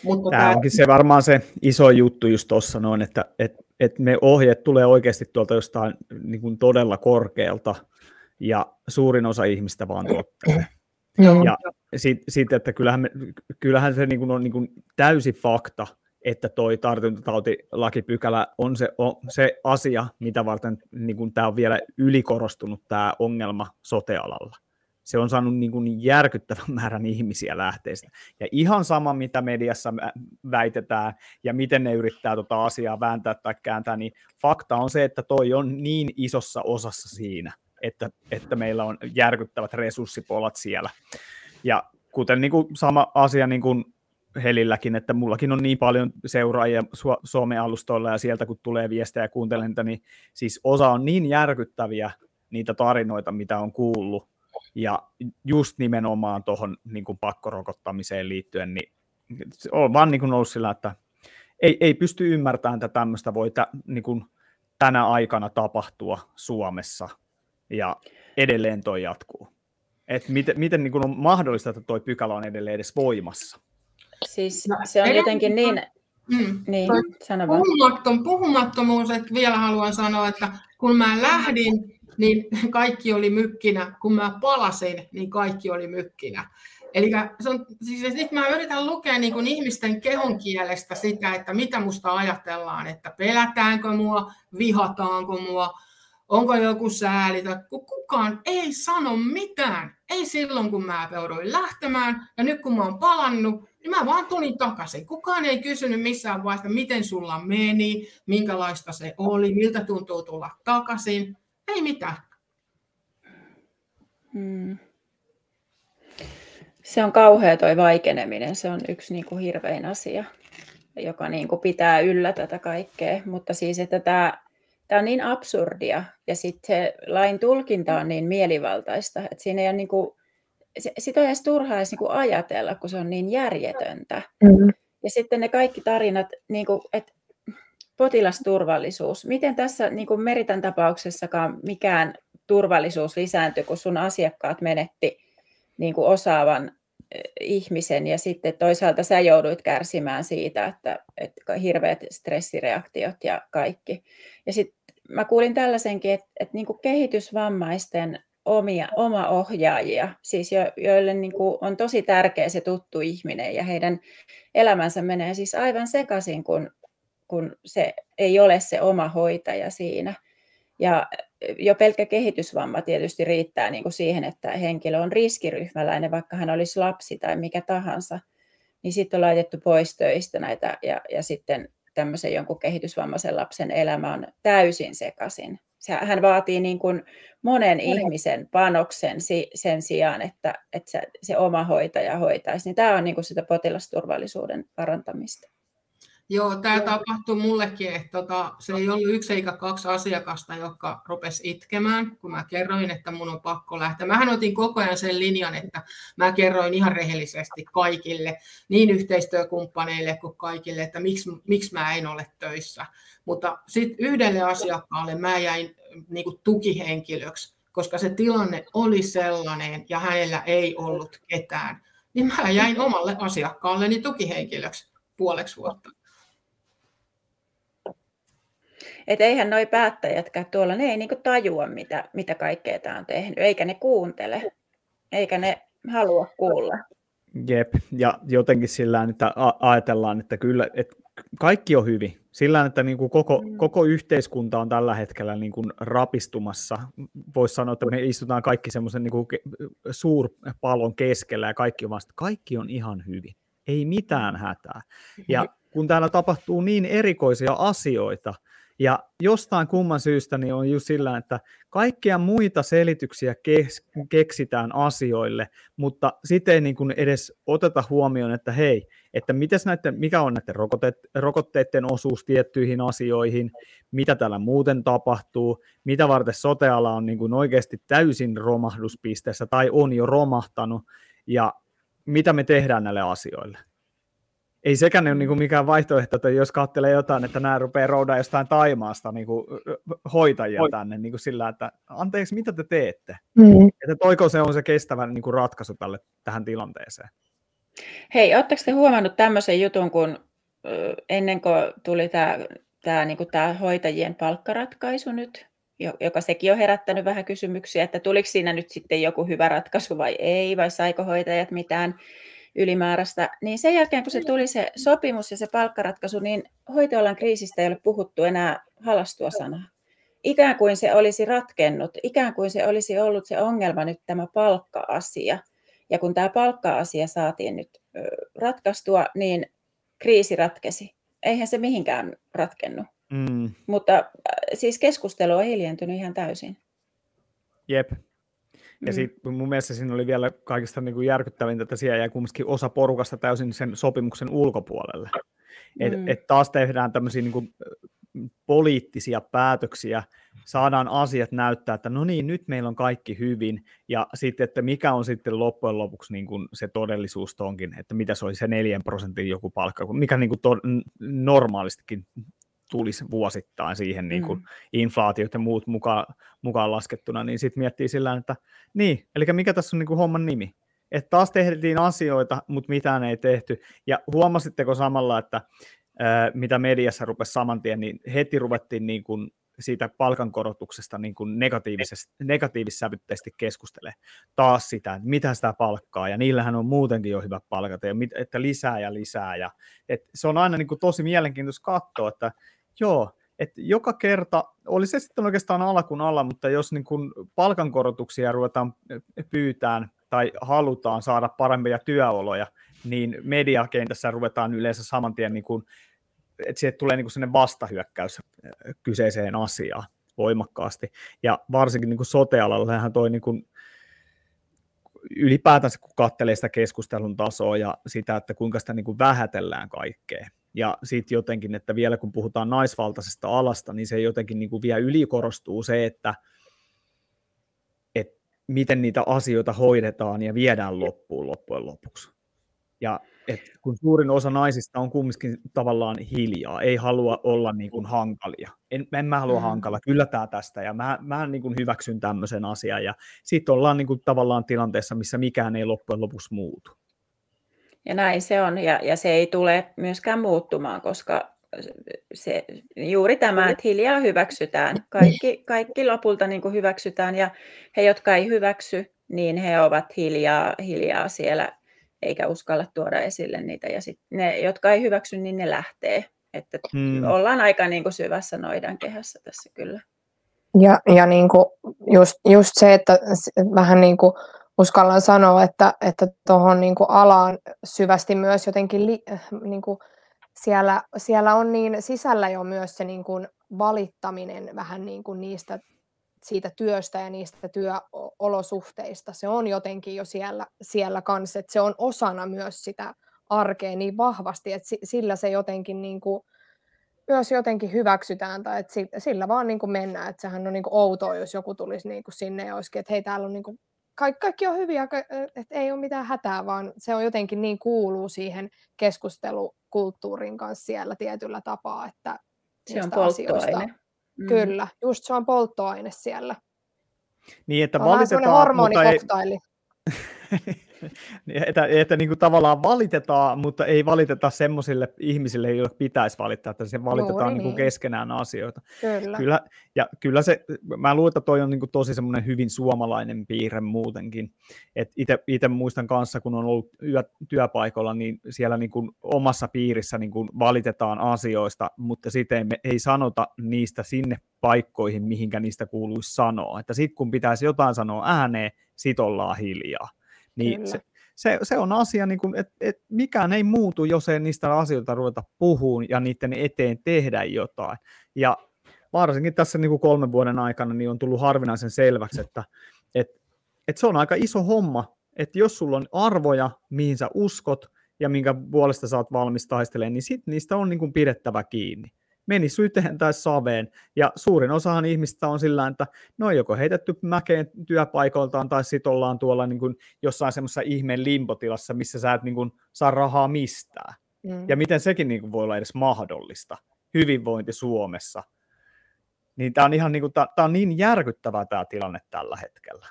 Mutta tämä, tämä onkin se varmaan se iso juttu just tuossa noin, että, että, että me ohjeet tulee oikeasti tuolta jostain niin kuin todella korkealta ja suurin osa ihmistä vaan tuottelee. Ja sit, että kyllähän, me, kyllähän se niin kuin on niin kuin täysi fakta, että toi tartuntatautilakipykälä on se, on se asia, mitä varten niin kuin tämä on vielä ylikorostunut tämä ongelma sotealalla. Se on saanut niin kuin järkyttävän määrän ihmisiä lähteistä. Ja ihan sama, mitä mediassa väitetään ja miten ne yrittää tuota asiaa vääntää tai kääntää, niin fakta on se, että toi on niin isossa osassa siinä, että, että meillä on järkyttävät resurssipolat siellä. Ja kuten niin kuin sama asia niin kuin Helilläkin, että mullakin on niin paljon seuraajia Suomen alustoilla ja sieltä kun tulee viestejä ja kuuntelen niin siis osa on niin järkyttäviä niitä tarinoita, mitä on kuullut, ja just nimenomaan tuohon niin pakkorokottamiseen liittyen, niin on vaan niin kuin ollut sillä, että ei, ei pysty ymmärtämään, että tämmöistä voi tä, niin kuin tänä aikana tapahtua Suomessa, ja edelleen toi jatkuu. Et miten miten niin kuin on mahdollista, että toi pykälä on edelleen edes voimassa? Siis no, se on jotenkin niin... Mm. Niin, sano Puhumattom, puhumattomuus, että vielä haluan sanoa, että kun mä lähdin, niin kaikki oli mykkinä. Kun mä palasin, niin kaikki oli mykkinä. Eli se on, siis nyt mä yritän lukea niin kuin ihmisten kehon kielestä sitä, että mitä musta ajatellaan, että pelätäänkö mua, vihataanko mua, onko joku sääli, kun kukaan ei sano mitään. Ei silloin, kun mä jouduin lähtemään, ja nyt kun mä oon palannut, niin mä vaan tulin takaisin. Kukaan ei kysynyt missään vaiheessa, miten sulla meni, minkälaista se oli, miltä tuntuu tulla takaisin. Ei mitään. Hmm. Se on kauhea toi vaikeneminen, se on yksi niin kuin hirvein asia, joka niin kuin pitää yllä tätä kaikkea. Mutta siis, että tämä, tämä on niin absurdia ja sitten se lain tulkinta on niin mielivaltaista, että siinä ei ole niin kuin, sitä on edes turhaa edes niin kuin ajatella, kun se on niin järjetöntä. Mm-hmm. Ja sitten ne kaikki tarinat, niin kuin, että potilasturvallisuus. Miten tässä niin kuin Meritän tapauksessakaan mikään turvallisuus lisääntyi, kun sun asiakkaat menetti niin kuin osaavan ihmisen ja sitten toisaalta sä jouduit kärsimään siitä, että, että hirveät stressireaktiot ja kaikki. Ja sitten mä kuulin tällaisenkin, että, että niin kuin kehitysvammaisten omia, oma ohjaajia, siis jo, joille niin kuin on tosi tärkeä se tuttu ihminen ja heidän elämänsä menee siis aivan sekaisin, kun kun se ei ole se oma hoitaja siinä. Ja jo pelkkä kehitysvamma tietysti riittää niin kuin siihen, että henkilö on riskiryhmäläinen, vaikka hän olisi lapsi tai mikä tahansa, niin sitten on laitettu pois töistä näitä ja, ja sitten tämmöisen jonkun kehitysvammaisen lapsen elämä on täysin sekaisin. Hän vaatii niin kuin monen ihmisen panoksen sen sijaan, että, että se, se oma hoitaja hoitaisi. Niin tämä on niin kuin sitä potilasturvallisuuden parantamista. Joo, tämä tapahtui mullekin, että tota, se ei ollut yksi eikä kaksi asiakasta, jotka rupes itkemään, kun mä kerroin, että mun on pakko lähteä. Mähän otin koko ajan sen linjan, että mä kerroin ihan rehellisesti kaikille, niin yhteistyökumppaneille kuin kaikille, että miksi, miksi mä en ole töissä. Mutta sitten yhdelle asiakkaalle mä jäin niin kuin tukihenkilöksi, koska se tilanne oli sellainen ja hänellä ei ollut ketään. Niin mä jäin omalle asiakkaalleni tukihenkilöksi puoleksi vuotta. Et eihän noi päättäjätkään tuolla, ne ei niinku tajua, mitä, mitä kaikkea tämä on tehnyt, eikä ne kuuntele, eikä ne halua kuulla. Jep, ja jotenkin sillä että ajatellaan, että kyllä, että kaikki on hyvin. Sillä että niin kuin koko, mm. koko yhteiskunta on tällä hetkellä niin kuin rapistumassa. Voisi sanoa, että me istutaan kaikki semmoisen niin suurpallon keskellä ja kaikki on vasta, kaikki on ihan hyvin. Ei mitään hätää. Ja kun täällä tapahtuu niin erikoisia asioita, ja jostain kumman syystä niin on just sillä, että kaikkia muita selityksiä kes- keksitään asioille, mutta sitten ei niin kuin edes oteta huomioon, että hei, että mitäs näiden, mikä on näiden rokotteiden, rokotteiden osuus tiettyihin asioihin, mitä täällä muuten tapahtuu, mitä varten soteala on niin kuin oikeasti täysin romahduspisteessä tai on jo romahtanut, ja mitä me tehdään näille asioille ei sekään ole niin mikään vaihtoehto, että jos katselee jotain, että nämä rupeaa roudaa jostain Taimaasta niin kuin hoitajia Hoi. tänne niin kuin sillä, että anteeksi, mitä te teette? Mm. Että toiko se on se kestävä niin kuin ratkaisu tälle, tähän tilanteeseen? Hei, oletteko te huomannut tämmöisen jutun, kun ennen kuin tuli tämä, tämä, niin kuin tämä hoitajien palkkaratkaisu nyt, joka sekin on herättänyt vähän kysymyksiä, että tuliko siinä nyt sitten joku hyvä ratkaisu vai ei, vai saiko hoitajat mitään ylimääräistä, niin sen jälkeen kun se tuli se sopimus ja se palkkaratkaisu, niin hoitoalan kriisistä ei ole puhuttu enää halastua sanaa. Ikään kuin se olisi ratkennut, ikään kuin se olisi ollut se ongelma nyt tämä palkka-asia. Ja kun tämä palkka-asia saatiin nyt ratkaistua, niin kriisi ratkesi. Eihän se mihinkään ratkennut. Mm. Mutta siis keskustelu on hiljentynyt ihan täysin. Jep, ja mm. sitten mun mielestä siinä oli vielä kaikista niin kuin järkyttävintä, että siellä jäi kumminkin osa porukasta täysin sen sopimuksen ulkopuolelle. Et, mm. et taas tehdään tämmöisiä niin kuin, poliittisia päätöksiä, saadaan asiat näyttää, että no niin, nyt meillä on kaikki hyvin, ja sitten, että mikä on sitten loppujen lopuksi niin kuin se todellisuus tonkin, että mitä se oli se neljän prosentin joku palkka, mikä niin kuin to, normaalistikin tulisi vuosittain siihen niin kuin mm. inflaatiot ja muut mukaan, mukaan laskettuna, niin sitten miettii sillä että niin, eli mikä tässä on niin kuin homman nimi? Että taas tehtiin asioita, mutta mitään ei tehty. Ja huomasitteko samalla, että ää, mitä mediassa rupesi saman tien, niin heti ruvettiin niin kuin siitä palkankorotuksesta niin kuin negatiivissävytteisesti keskustelee taas sitä, että mitä sitä palkkaa, ja niillähän on muutenkin jo hyvä palkat, ja mit, että lisää ja lisää, ja että se on aina niin kuin tosi mielenkiintoista katsoa, että Joo, että joka kerta, oli se sitten oikeastaan alkuun alla, mutta jos niin kun palkankorotuksia ruvetaan pyytään tai halutaan saada parempia työoloja, niin mediakentässä ruvetaan yleensä saman tien, niin kun, että sieltä tulee niin sellainen vastahyökkäys kyseiseen asiaan voimakkaasti. Ja varsinkin niin sote-alalla toi niin kun, ylipäätänsä, kun katselee sitä keskustelun tasoa ja sitä, että kuinka sitä niin kuin vähätellään kaikkea, ja sitten jotenkin, että vielä kun puhutaan naisvaltaisesta alasta, niin se jotenkin niin kuin vielä ylikorostuu se, että, että miten niitä asioita hoidetaan ja viedään loppuun loppujen lopuksi. Ja että kun suurin osa naisista on kumminkin tavallaan hiljaa, ei halua olla niin kuin hankalia. En, en mä halua mm. hankala, kyllä tämä tästä, ja mä, mä niin kuin hyväksyn tämmöisen asian, ja sitten ollaan niin kuin tavallaan tilanteessa, missä mikään ei loppujen lopuksi muutu. Ja näin se on, ja, ja se ei tule myöskään muuttumaan, koska se, juuri tämä, että hiljaa hyväksytään. Kaikki, kaikki lopulta niin kuin hyväksytään, ja he, jotka ei hyväksy, niin he ovat hiljaa, hiljaa siellä, eikä uskalla tuoda esille niitä. Ja sit ne, jotka ei hyväksy, niin ne lähtee. Että hmm. ollaan aika niin kuin syvässä noidan kehässä tässä kyllä. Ja, ja niin kuin just, just se, että vähän niin kuin uskallan sanoa, että että niin alaan syvästi myös jotenkin li, niin kuin siellä, siellä on niin sisällä jo myös se niin kuin valittaminen vähän niin kuin niistä siitä työstä ja niistä työolosuhteista. Se on jotenkin jo siellä, siellä kanssa, että se on osana myös sitä arkeen niin vahvasti, että sillä se jotenkin niin kuin, myös jotenkin hyväksytään tai että sillä vaan niin kuin mennään, että sehän on niin kuin outoa, jos joku tulisi niin kuin sinne ja olisikin, että hei täällä on niin kuin, kaikki, kaikki on hyviä, että ei ole mitään hätää, vaan se on jotenkin niin kuuluu siihen keskustelukulttuurin kanssa siellä tietyllä tapaa, että se on polttoaine. Mm. Kyllä, just se on polttoaine siellä. Niin, että valitetaan, mutta ei... (laughs) Niin, että, että niin kuin tavallaan valitetaan, mutta ei valiteta semmoisille ihmisille, joille pitäisi valittaa, että se valitetaan niin kuin niin. keskenään asioita. Kyllä. kyllä. Ja kyllä se, mä luulen, että toi on niin kuin tosi semmoinen hyvin suomalainen piirre muutenkin. Itse muistan kanssa, kun on ollut yö, työpaikalla, niin siellä niin kuin omassa piirissä niin kuin valitetaan asioista, mutta sitten ei, ei sanota niistä sinne paikkoihin, mihinkä niistä kuuluisi sanoa. Että sitten kun pitäisi jotain sanoa ääneen, sit ollaan hiljaa. Niin se, se, se on asia, niin kuin, että, että mikään ei muutu, jos ei niistä asioita ruveta puhumaan ja niiden eteen tehdä jotain. Ja varsinkin tässä niin kuin kolmen vuoden aikana niin on tullut harvinaisen selväksi, että, että, että se on aika iso homma, että jos sulla on arvoja, mihin sä uskot ja minkä puolesta sä oot valmis taistelemaan, niin sit niistä on niin kuin pidettävä kiinni meni syteen tai saveen. Ja suurin osahan ihmistä on sillä, että no on joko heitetty mäkeen työpaikoiltaan tai sitten ollaan tuolla niin kuin jossain semmoisessa ihmeen limpotilassa, missä sä et niin kuin saa rahaa mistään. Mm. Ja miten sekin niin kuin voi olla edes mahdollista hyvinvointi Suomessa. Niin tämä on, ihan niin kuin, tää, tää on niin järkyttävä tämä tilanne tällä hetkellä.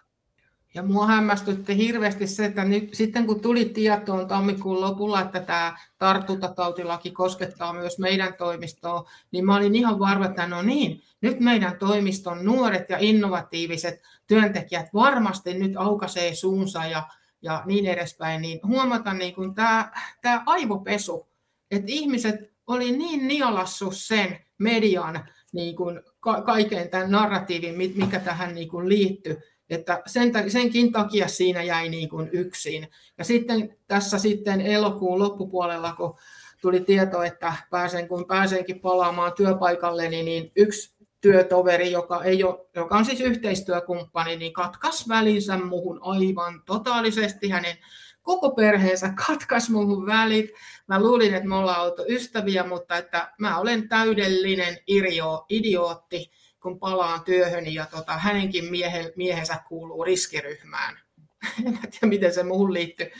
Ja mua hämmästytti hirveästi se, että nyt, sitten kun tuli tietoon tammikuun lopulla, että tämä tartuntatautilaki koskettaa myös meidän toimistoa, niin mä olin ihan varma, että no niin, nyt meidän toimiston nuoret ja innovatiiviset työntekijät varmasti nyt aukaisee suunsa ja, ja niin edespäin, niin huomata niin kuin tämä, tämä aivopesu, että ihmiset oli niin nialassu sen median niin kuin kaiken tämän narratiivin, mikä tähän niin kuin liittyy, että sen, senkin takia siinä jäi niin kuin yksin. Ja sitten tässä sitten elokuun loppupuolella, kun tuli tieto, että pääsen, kun pääsenkin palaamaan työpaikalle, niin, niin yksi työtoveri, joka, ei ole, joka on siis yhteistyökumppani, niin katkas välinsä muuhun aivan totaalisesti. Hänen koko perheensä katkas muuhun välit. Mä luulin, että me ollaan oltu ystäviä, mutta että mä olen täydellinen irio, idiootti kun palaan työhön ja tota, hänenkin miehen, miehensä kuuluu riskiryhmään. (laughs) en tiedä, miten se muuhun liittyy.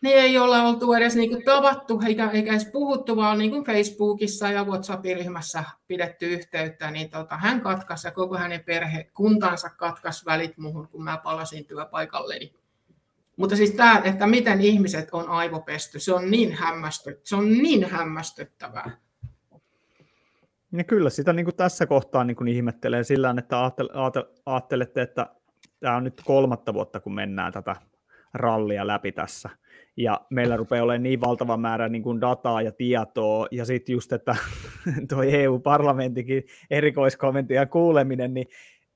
Ne ei olla oltu edes niin kuin tavattu eikä, eikä edes puhuttu, vaan niin kuin Facebookissa ja WhatsApp-ryhmässä pidetty yhteyttä, niin tota, hän katkaisi ja koko hänen perhe, kuntansa katkaisi välit muuhun, kun mä palasin työpaikalleni. Mutta siis tämä, että miten ihmiset on aivopesty, se on niin, hämmästy, se on niin hämmästyttävää. Ja kyllä sitä niin kuin tässä kohtaa niin kuin ihmettelee sillä että ajattelette, että tämä on nyt kolmatta vuotta, kun mennään tätä rallia läpi tässä. Ja meillä rupeaa olemaan niin valtava määrä niin kuin dataa ja tietoa, ja sitten just, että (laughs) tuo EU-parlamentikin erikoiskommentti ja kuuleminen, niin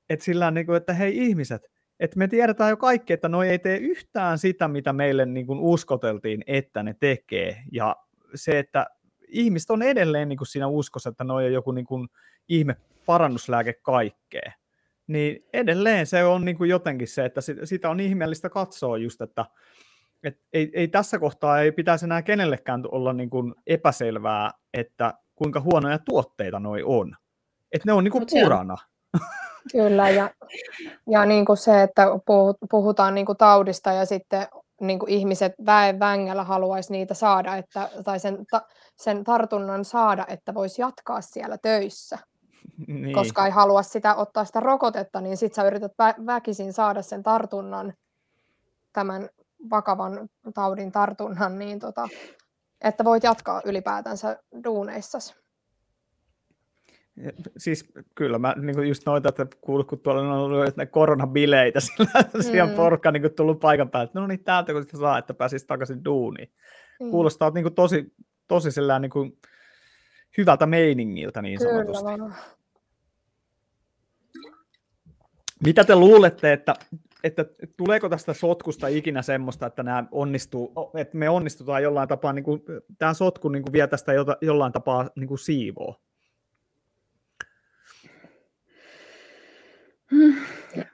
että sillä niin kuin, että hei ihmiset, että me tiedetään jo kaikki, että noi ei tee yhtään sitä, mitä meille niin kuin uskoteltiin, että ne tekee. Ja se, että ihmiset on edelleen niin kuin siinä uskossa, että ne on joku niin kuin ihme parannuslääke kaikkeen. Niin edelleen se on niin kuin jotenkin se, että sitä on ihmeellistä katsoa just, että et ei, ei tässä kohtaa ei pitäisi enää kenellekään olla niin kuin epäselvää, että kuinka huonoja tuotteita noi on. Että ne on niin kuin purana. (laughs) Kyllä, ja, ja niin kuin se, että puhutaan niin kuin taudista ja sitten niin kuin ihmiset väen vängällä haluaisi niitä saada, että, tai sen, ta, sen tartunnan saada, että voisi jatkaa siellä töissä. Niin. Koska ei halua sitä ottaa sitä rokotetta, niin sitten sä yrität vä- väkisin saada sen tartunnan, tämän vakavan taudin tartunnan, niin tota, että voit jatkaa ylipäätänsä duuneissasi. Siis kyllä mä niin just noita, että kuullut, kun tuolla on ollut ne koronabileitä, (laughs) sillä mm. on porukka niin tullut paikan päälle, että no niin täältä kun sitä saa, että pääsisi takaisin duuniin. Mm. Kuulostaa niin kuin tosi, tosi sellään niin kuin hyvältä meiningiltä niin kyllä, sanotusti. Vaan. Mitä te luulette, että, että tuleeko tästä sotkusta ikinä semmoista, että, nämä onnistuu, että me onnistutaan jollain tapaa, niin kuin, tämä sotku niin kuin vie tästä jollain tapaa niin kuin siivoo?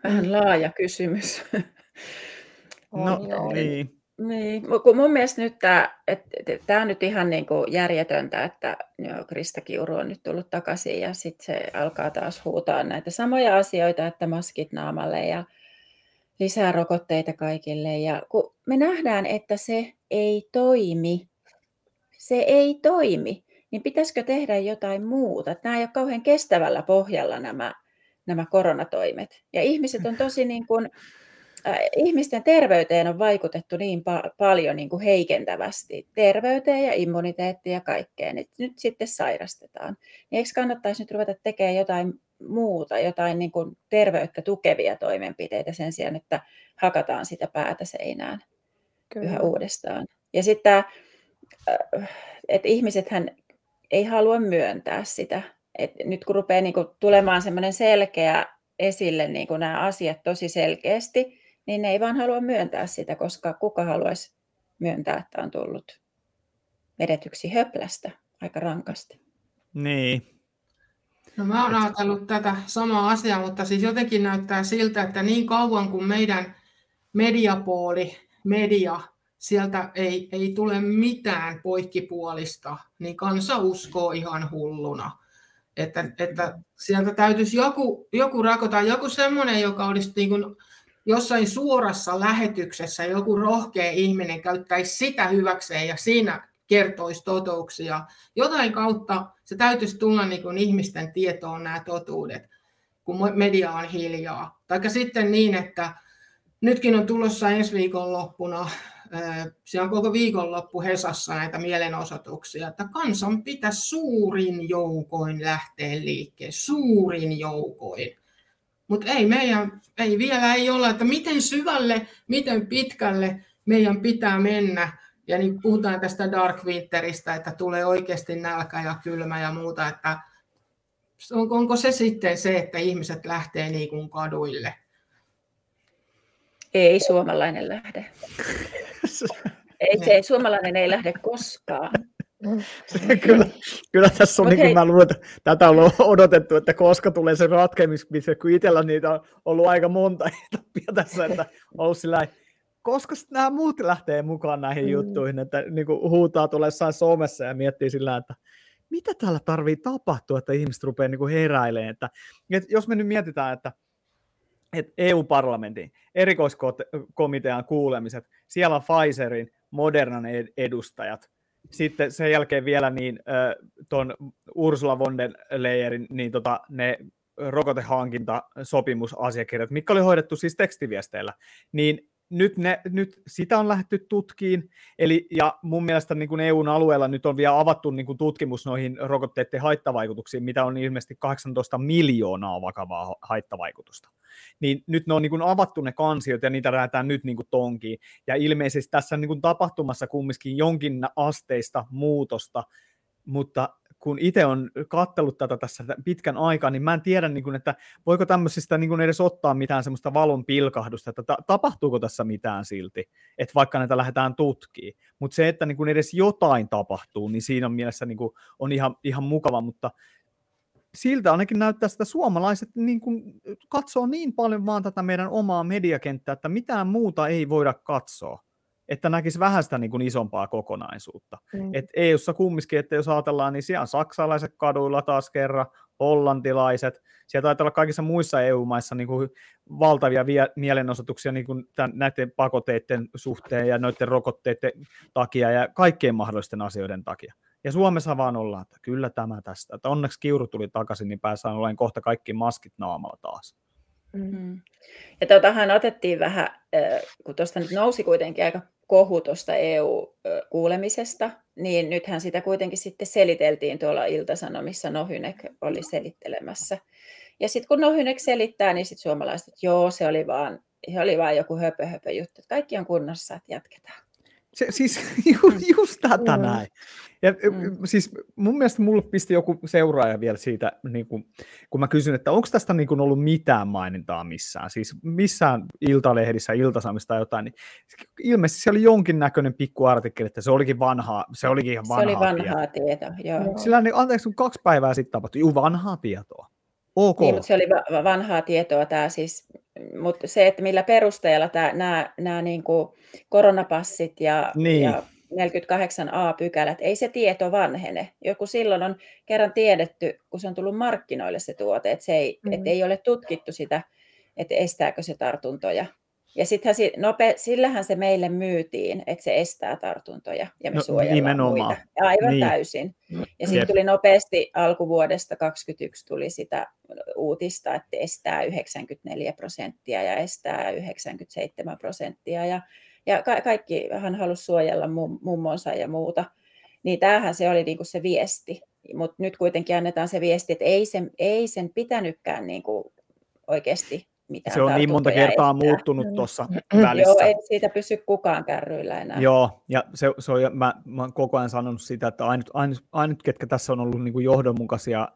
Vähän laaja kysymys. No niin. Niin, mun mielestä nyt tämä, tämä on nyt ihan niin kuin järjetöntä, että Krista Kiuru on nyt tullut takaisin ja sitten se alkaa taas huutaa näitä samoja asioita, että maskit naamalle ja lisää rokotteita kaikille. Ja kun me nähdään, että se ei toimi, se ei toimi, niin pitäisikö tehdä jotain muuta? Nämä ei ole kauhean kestävällä pohjalla nämä, nämä koronatoimet. Ja ihmiset on tosi niin kuin, ihmisten terveyteen on vaikutettu niin pa- paljon niin kuin heikentävästi. Terveyteen ja immuniteettiin ja kaikkeen. Nyt, nyt sitten sairastetaan. Niin eikö kannattaisi nyt ruveta tekemään jotain muuta, jotain niin kuin terveyttä tukevia toimenpiteitä sen sijaan, että hakataan sitä päätä seinään Kyllä. yhä uudestaan. Ja sitten äh, että ihmisethän ei halua myöntää sitä. Et nyt kun rupeaa niin kuin tulemaan semmoinen selkeä esille niin kuin nämä asiat tosi selkeästi, niin ne ei vaan halua myöntää sitä, koska kuka haluaisi myöntää, että on tullut vedetyksi höplästä aika rankasti. Niin, No mä oon ajatellut tätä samaa asiaa, mutta siis jotenkin näyttää siltä, että niin kauan kuin meidän mediapooli, media, sieltä ei, ei tule mitään poikkipuolista, niin kansa uskoo ihan hulluna. Että, että sieltä täytyisi joku, joku rakota, joku semmoinen, joka olisi niin kuin jossain suorassa lähetyksessä, joku rohkea ihminen käyttäisi sitä hyväkseen ja siinä kertoisi totuuksia. Jotain kautta se täytyisi tulla niin kuin ihmisten tietoon nämä totuudet, kun media on hiljaa. Tai sitten niin, että nytkin on tulossa ensi viikonloppuna, siellä on koko viikonloppu Hesassa näitä mielenosoituksia, että kansan pitäisi suurin joukoin lähteä liikkeelle, suurin joukoin. Mutta ei meidän, ei vielä ei olla, että miten syvälle, miten pitkälle meidän pitää mennä, ja niin puhutaan tästä Dark Winteristä, että tulee oikeasti nälkä ja kylmä ja muuta, että onko se sitten se, että ihmiset lähtee niin kuin kaduille? Ei suomalainen lähde. (laughs) Ei se, suomalainen ei lähde koskaan. (laughs) kyllä, kyllä tässä on, okay. niin kuin mä luulen, tätä on odotettu, että koska tulee se ratkeamismise, kun itsellä niitä on ollut aika monta (laughs) etappia tässä, että on ollut sillä koska nämä muut lähtee mukaan näihin mm. juttuihin, että niin kuin huutaa tulee somessa ja miettii sillä, että mitä täällä tarvii tapahtua, että ihmiset rupeaa niin heräilemään. Että, että jos me nyt mietitään, että, että EU-parlamentin erikoiskomitean kuulemiset, siellä on Pfizerin, Modernan edustajat, sitten sen jälkeen vielä niin tuon Ursula von der Leyerin niin tota, ne rokotehankintasopimusasiakirjat, mitkä oli hoidettu siis tekstiviesteillä, niin nyt, ne, nyt sitä on lähdetty tutkiin, eli, ja mun mielestä niin kuin EUn alueella nyt on vielä avattu niin kuin tutkimus noihin rokotteiden haittavaikutuksiin, mitä on ilmeisesti 18 miljoonaa vakavaa haittavaikutusta. Niin nyt ne on niin kuin avattu ne kansiot ja niitä räätään nyt niin kuin tonkiin, ja ilmeisesti tässä on niin kuin tapahtumassa kumminkin jonkin asteista muutosta, mutta kun itse on kattellut tätä tässä pitkän aikaa, niin mä en tiedä, niin kuin, että voiko tämmöisistä niin kuin edes ottaa mitään semmoista valon pilkahdusta, että ta- tapahtuuko tässä mitään silti, että vaikka näitä lähdetään tutkimaan. Mutta se, että niin kuin edes jotain tapahtuu, niin siinä on mielessä niin kuin, on ihan, ihan mukava, mutta siltä ainakin näyttää, että suomalaiset niin kuin, katsoo niin paljon vaan tätä meidän omaa mediakenttää, että mitään muuta ei voida katsoa että näkisi vähän sitä niin kuin isompaa kokonaisuutta. Mm. Et EU-ssa kumminkin, että jos ajatellaan, niin siellä on saksalaiset kaduilla taas kerran, hollantilaiset, siellä taitaa olla kaikissa muissa EU-maissa niin kuin valtavia vie- mielenosoituksia niin kuin tämän, näiden pakotteiden suhteen ja noiden rokotteiden takia ja kaikkien mahdollisten asioiden takia. Ja Suomessa vaan ollaan, että kyllä tämä tästä. Että onneksi Kiuru tuli takaisin, niin pääsään olemaan kohta kaikki maskit naamalla taas. Mm. Ja tuotahan otettiin vähän, kun tuosta nyt nousi kuitenkin aika kohu tuosta EU-kuulemisesta, niin nythän sitä kuitenkin sitten seliteltiin tuolla Iltasanomissa, Nohynek oli selittelemässä. Ja sitten kun Nohynek selittää, niin sitten suomalaiset, että joo, se oli vaan, se oli vaan joku höpö, höpö juttu, että kaikki on kunnossa, että jatketaan. Se, siis (laughs) ju, just tätä mm. näin. Ja mm. siis mun mielestä mulle pisti joku seuraaja vielä siitä, niin kun, kun mä kysyn, että onko tästä niin kun ollut mitään mainintaa missään, siis missään iltalehdissä, iltasamista tai jotain, niin ilmeisesti se oli jonkinnäköinen pikku artikkeli, että se olikin vanhaa, se olikin ihan vanhaa, se oli vanhaa tietoa. joo. Sillä niin, anteeksi, kaksi päivää sitten tapahtui, juu, vanhaa tietoa. Ok. Niin, mutta se oli vanhaa tietoa tämä siis, mutta se, että millä perusteella tämä, nämä, nämä niin kuin koronapassit ja, Niin. ja 48a-pykälät, ei se tieto vanhene. Joku silloin on kerran tiedetty, kun se on tullut markkinoille se tuote, että, se ei, Mm. että ei ole tutkittu sitä, että estääkö se tartuntoja. Ja sittenhän si- nope, sillähän se meille myytiin, että se estää tartuntoja ja me No, suojellaan nimenomaan. muita. Aivan Niin. täysin. Ja Jep. sitten tuli nopeasti alkuvuodesta 2021 tuli sitä uutista, että estää 94 prosenttia ja estää 97 prosenttia. Ja, ja ka- kaikki hän halusi suojella mum- mummonsa ja muuta. Niin tämähän se oli niinku se viesti. Mutta nyt kuitenkin annetaan se viesti, että ei sen, ei sen pitänytkään niinku oikeasti mitään Se on niin monta kertaa estää. muuttunut tuossa Joo, välissä. ei siitä pysy kukaan kärryillä enää. Joo, ja se, se on, mä, mä oon koko ajan sanonut sitä, että ainut, ainut, ainut ketkä tässä on ollut niin kuin johdonmukaisia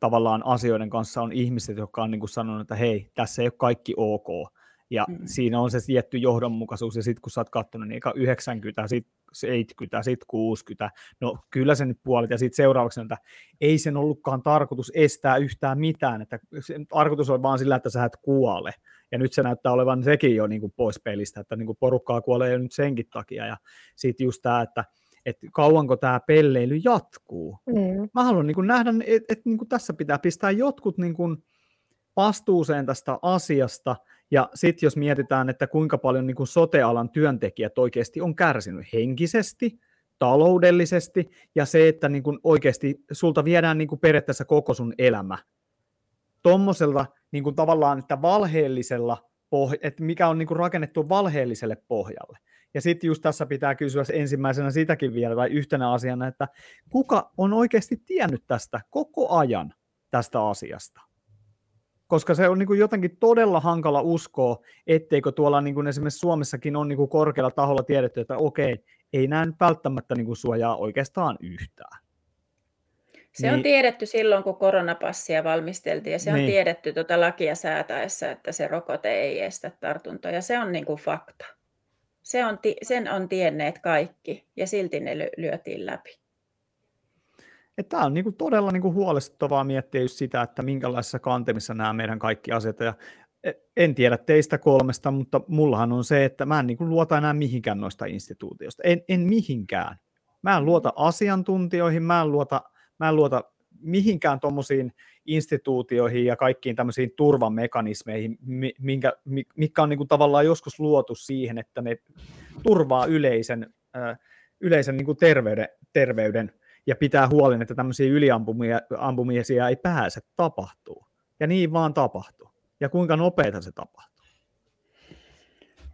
tavallaan asioiden kanssa on ihmiset, jotka on niin kuin sanonut, että hei, tässä ei ole kaikki ok. Ja Mm. siinä on se tietty johdonmukaisuus, ja sitten kun sä oot katsonut, niin eka 90, sitten 70, sitten 60, no kyllä se nyt puolet, ja sitten seuraavaksi, että ei sen ollutkaan tarkoitus estää yhtään mitään, että sen tarkoitus on vaan sillä, että sä et kuole. Ja nyt se näyttää olevan sekin jo niin kuin pois pelistä, että niin kuin porukkaa kuolee jo nyt senkin takia. Ja sitten just tämä, että, että kauanko tämä pelleily jatkuu. Mm. Mä haluan niin kuin nähdä, että, että niin kuin tässä pitää pistää jotkut niin kuin vastuuseen tästä asiasta, ja sitten jos mietitään, että kuinka paljon niin kuin sote-alan työntekijät oikeasti on kärsinyt henkisesti, taloudellisesti, ja se, että niin kuin oikeasti sulta viedään niin kuin periaatteessa koko sun elämä. Tuommoisella niin kuin tavallaan, että valheellisella, poh- että mikä on niin kuin rakennettu valheelliselle pohjalle. Ja sitten just tässä pitää kysyä ensimmäisenä sitäkin vielä, tai yhtenä asiana, että kuka on oikeasti tiennyt tästä koko ajan tästä asiasta? Koska se on niin kuin jotenkin todella hankala uskoa, etteikö tuolla niin kuin esimerkiksi Suomessakin on niin kuin korkealla taholla tiedetty, että okei, ei nyt välttämättä niin kuin suojaa oikeastaan yhtään. Se on Niin- tiedetty silloin, kun koronapassia valmisteltiin, ja se on Niin. tiedetty tuota lakia säätäessä, että se rokote ei estä tartuntoja. Se on niin kuin fakta. Se on, sen on tienneet kaikki, ja silti ne ly- lyötiin läpi. Tämä on niinku todella niinku huolestuttavaa miettiä just sitä, että minkälaisissa kantemissa nämä meidän kaikki asiat. Ja e- en tiedä teistä kolmesta, mutta mullahan on se, että mä en niinku luota enää mihinkään noista instituutioista. En, en mihinkään. Mä en luota asiantuntijoihin, mä en luota, mä en luota mihinkään tuommoisiin instituutioihin ja kaikkiin tämmöisiin turvamekanismeihin, mi- minkä, mi- mitkä on niinku tavallaan joskus luotu siihen, että ne turvaa yleisen, yleisen niinku terveyden, terveyden ja pitää huolen, että tämmöisiä yliampumisia ei pääse tapahtuu. Ja niin vaan tapahtuu. Ja kuinka nopeita se tapahtuu.